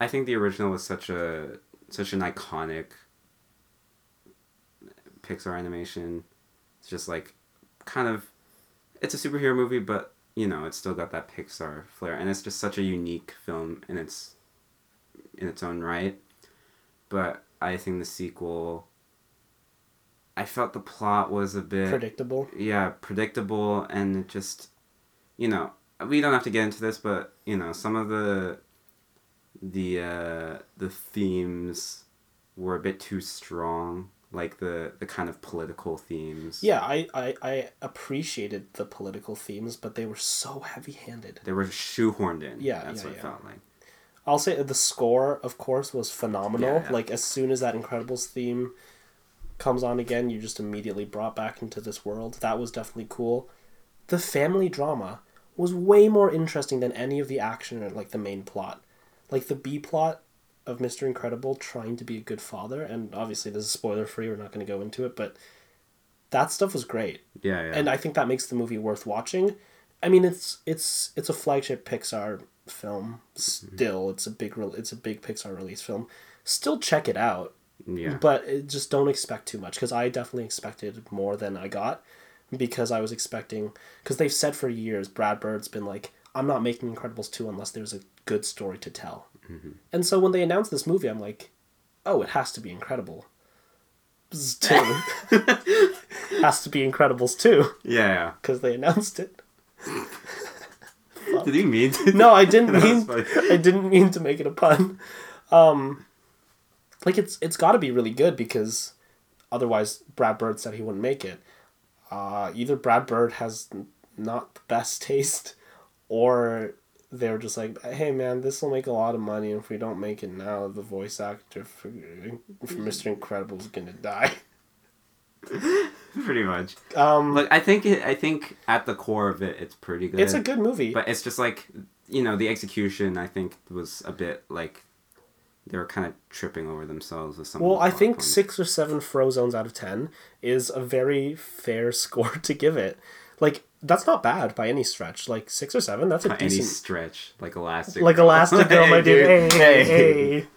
I think the original was such a such an iconic Pixar animation. It's just like kind of it's a superhero movie, but you know it's still got that Pixar flair, and it's just such a unique film in its in its own right but I think the sequel. I felt the plot was a bit Predictable. yeah predictable and it just you know we don't have to get into this but you know some of the the uh the themes were a bit too strong like the the kind of political themes Yeah, I, I, I appreciated the political themes, but they were so heavy handed. they were shoehorned in Yeah, that's yeah, what yeah. it felt like I'll say the score, of course, was phenomenal. Yeah. Like as soon as that Incredibles theme comes on again, you're just immediately brought back into this world. That was definitely cool. The family drama was way more interesting than any of the action or like the main plot. Like the B plot of Mr. Incredible trying to be a good father, and obviously this is spoiler free, we're not gonna go into it, but that stuff was great. yeah yeah and I think that makes the movie worth watching. I mean, it's it's it's a flagship Pixar film. Mm-hmm. Still, it's a big re- it's a big Pixar release film. Still, check it out, yeah but it, just don't expect too much because I definitely expected more than I got because I was expecting because they've said for years Brad Bird's been like I'm not making Incredibles two unless there's a good story to tell, and so when they announced this movie, I'm like, oh, it has to be Incredible. Two [laughs] has to be Incredibles two yeah because they announced it. did you mean to No, I didn't [laughs] mean. I didn't mean to make it a pun. Um, like it's it's got to be really good because otherwise Brad Bird said he wouldn't make it. Uh, either Brad Bird has not the best taste, or they're just like, hey man, this will make a lot of money. and If we don't make it now, the voice actor for, for Mr. Incredible is gonna die. [laughs] pretty much Um, Look, I think it, I think at the core of it, it's pretty good. it's a good movie. but it's just like you know the execution. I think was a bit like they were kind of tripping over themselves with some. Well, I think points. six or seven Frozones out of ten is a very fair [laughs] score to give it. Like that's not bad by any stretch. Like six or seven, that's a By any decent. stretch like elastic. Like Elastigirl, my [laughs] dude. Hey, hey, hey.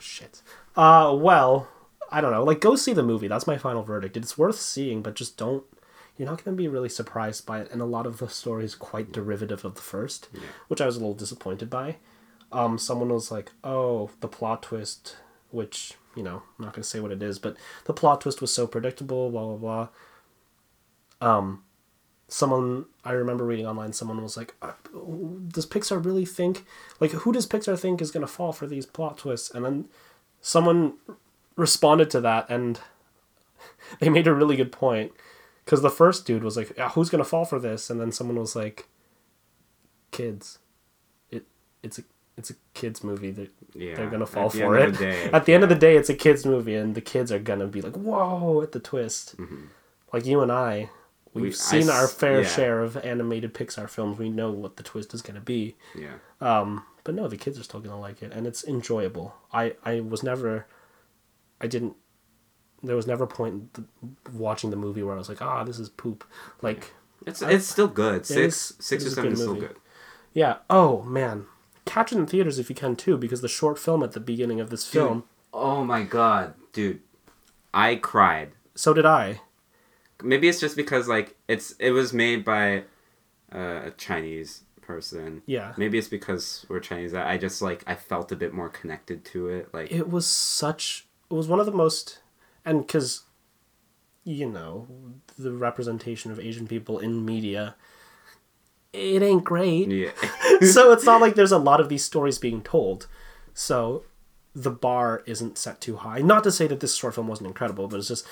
Shit. Uh, well, I don't know. Like, go see the movie. That's my final verdict. It's worth seeing, but just don't. You're not going to be really surprised by it, and a lot of the story is quite derivative of the first, which I was a little disappointed by. Um, someone was like, "Oh, the plot twist," which you know, I'm not going to say what it is, but the plot twist was so predictable. Blah blah blah. Um, someone I remember reading online, someone was like, uh, "Does Pixar really think like who does Pixar think is going to fall for these plot twists?" And then someone responded to that, and [laughs] they made a really good point because the first dude was like, yeah, "Who's going to fall for this?" And then someone was like, "Kids, it it's a it's a kids movie that Yeah, they're gonna fall for it. day, [laughs] at the end of the day, it's a kids movie, and the kids are gonna be like, "Whoa!" at the twist. Like you and I, we've. We- I seen our fair yeah. share of animated Pixar films. We know what the twist is gonna be. Yeah. Um, but no, the kids are still gonna like it, and it's enjoyable. I I was never, I didn't. There was never a point in the, watching the movie where I was like, ah, this is poop. Like, It's it's still good. Six is- six or seven is still good. yeah. Oh man, catch it in theaters if you can too, because the short film at the beginning of this film. Oh my god, dude. I cried. So did I. Maybe it's just because like it's it was made by uh, a Chinese person. Yeah. Maybe it's because we're Chinese that I just like I felt a bit more connected to it. Like it was such it was one of the most and because you know the representation of asian people in media it ain't great yeah. [laughs] so it's not like there's a lot of these stories being told so the bar isn't set too high not to say that this short film wasn't incredible but it's just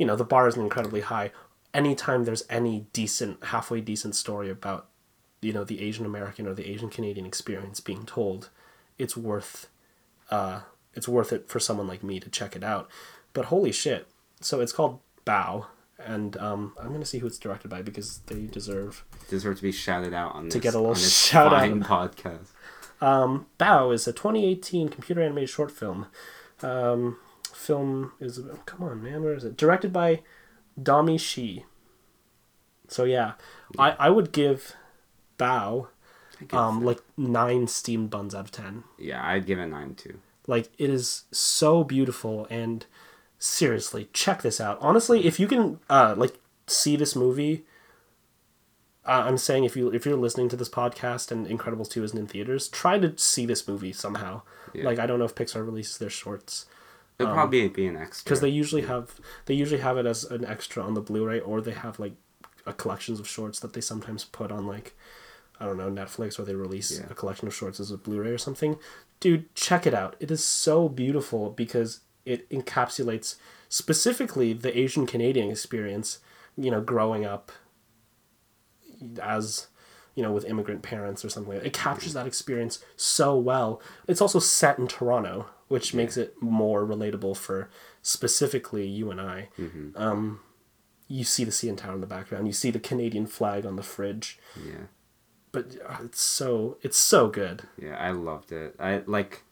you know the bar isn't incredibly high anytime there's any decent halfway decent story about you know the asian american or the asian canadian experience being told it's worth uh it's worth it for someone like me to check it out. But holy shit. So it's called Bao and um I'm going to see who it's directed by because they deserve Deserve to be shouted out on this, get a little [laughs] shout out. podcast. Bao is a 2018 computer animated short film. Um, film is come on, man, where is it? Directed by Domee Shi. So yeah, I I would give Bao um like nine steamed buns out of ten. Yeah, I'd give it nine too. Like it is so beautiful and seriously, check this out. Honestly, if you can uh like see this movie uh, I'm saying if you if you're listening to this podcast and Incredibles 2 isn't in theaters, try to see this movie somehow. Yeah. Like I don't know if Pixar releases their shorts It'll probably be an extra. because Um, they usually have they usually have it as an extra on the Blu-ray or they have like a collections of shorts that they sometimes put on like I don't know Netflix or they release Yeah. a collection of shorts as a Blu-ray or something. Dude, check it out. It is so beautiful because it encapsulates specifically the Asian Canadian experience. You know, growing up as you know with immigrant parents or something. Like that. It captures that experience so well. It's also set in Toronto, which makes it more relatable for specifically you and I. Um, you see the CN Tower in the background. You see the Canadian flag on the fridge. yeah, But uh, it's so it's so good. yeah, I loved it. I like.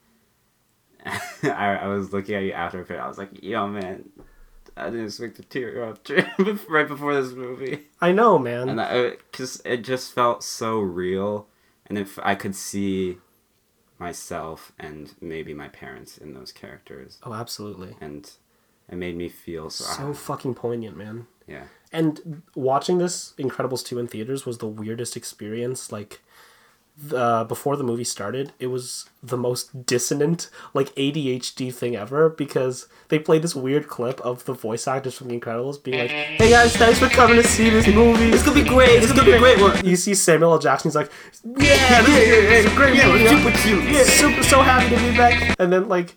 [laughs] I, I was looking at you after it. I was like, "Yo, man, I didn't expect to tear up [laughs] right before this movie." I know, man. and cause it just felt so real, and if I could see myself and maybe my parents in those characters, oh, absolutely. and it made me feel so. So ah. fucking poignant, man. yeah, And watching this Incredibles 2 in theaters was the weirdest experience. Like, the, before the movie started, it was the most dissonant, like ADHD thing ever because they played this weird clip of the voice actors from The Incredibles being like, "Hey guys, thanks for coming to see this movie. It's gonna be great. It's gonna be a great one." You see Samuel L. Jackson, he's like, "Yeah, this is it's a great movie. Yeah, super cute. Yeah, super so happy to be back." And then like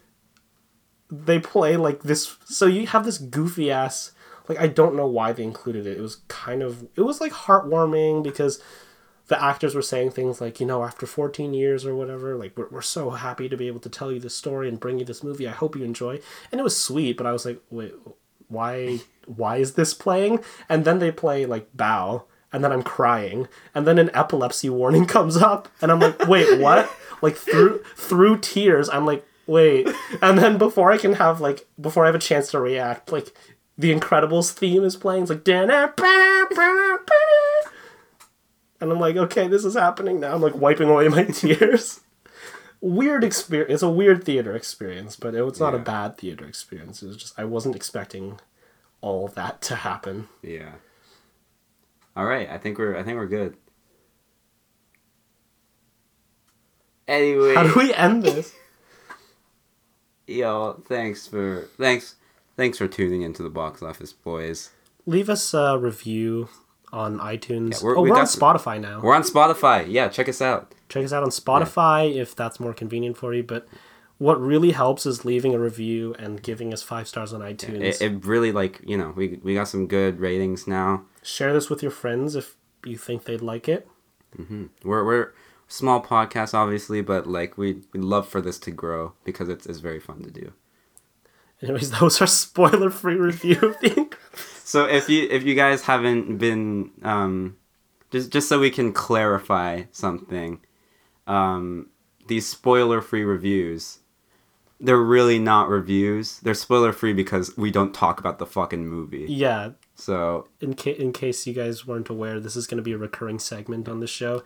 they play like this so you have this goofy ass like I don't know why they included it. It was kind of it was like heartwarming because the actors were saying things like, you know, after 14 years or whatever, like we're, we're so happy to be able to tell you this story and bring you this movie. I hope you enjoy. And it was sweet, but I was like, wait, why why is this playing? And then they play like Bao and then I'm crying and then an epilepsy warning [laughs] comes up and I'm like, wait, what? like through through tears, I'm like, wait. And then before I can have like before I have a chance to react, like the Incredibles theme is playing. It's like and I'm like, okay, this is happening now. I'm like wiping away my [laughs] tears. weird experience. It's a weird theater experience, but it was not a bad theater experience. It was just I wasn't expecting all that to happen. yeah. All right, I think we're I think we're good. Anyway, How do we end this? [laughs] [laughs] yo, thanks for thanks thanks for tuning into the box office, boys. Leave us a review on iTunes. Yeah, we're- oh, we we're on Spotify now. We're on Spotify. Yeah, check us out. Check us out on Spotify if that's more convenient for you. But what really helps is leaving a review and giving us five stars on iTunes. It, it really like you know we we got some good ratings now. Share this with your friends if you think they'd like it. Mm-hmm. We're we're small podcast obviously, but like we we love for this to grow because it's it's very fun to do. Anyways, [laughs] those are spoiler-free review [laughs] of the. So if you if you guys haven't been um, just just so we can clarify something, um, these spoiler free reviews, they're really not reviews. They're spoiler free because we don't talk about the fucking movie. yeah, So in ca- in case you guys weren't aware, this is going to be a recurring segment on the show.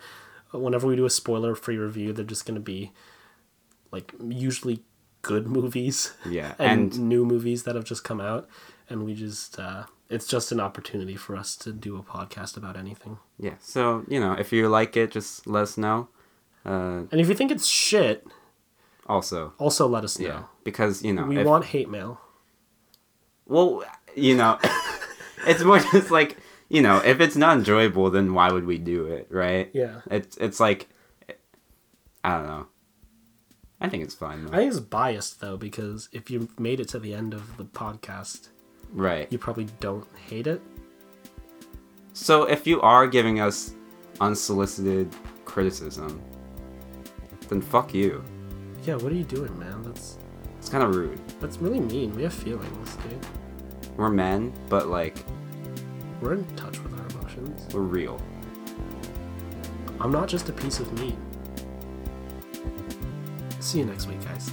Whenever we do a spoiler-free review, they're just going to be like usually good [laughs] movies. Yeah, and, and- new movies that have just come out, and we just uh, it's just an opportunity for us to do a podcast about anything. yeah, so you know if you like it, just let us know. Uh, And if you think it's shit, also, also let us know. yeah, because you know We if- want hate mail. Well, you know, [laughs] it's more just like you know, if it's not enjoyable, then why would we do it, right? Yeah. It's it's like, I don't know. I think it's fine though. I think it's biased though because if you made it to the end of the podcast, right. you probably don't hate it. So if you are giving us unsolicited criticism, then fuck you. Yeah, what are you doing, man? That's It's kind of rude. that's really mean. We have feelings, dude. We're men, but like We're in touch with our emotions. we're real. I'm not just a piece of meat. See you next week, guys.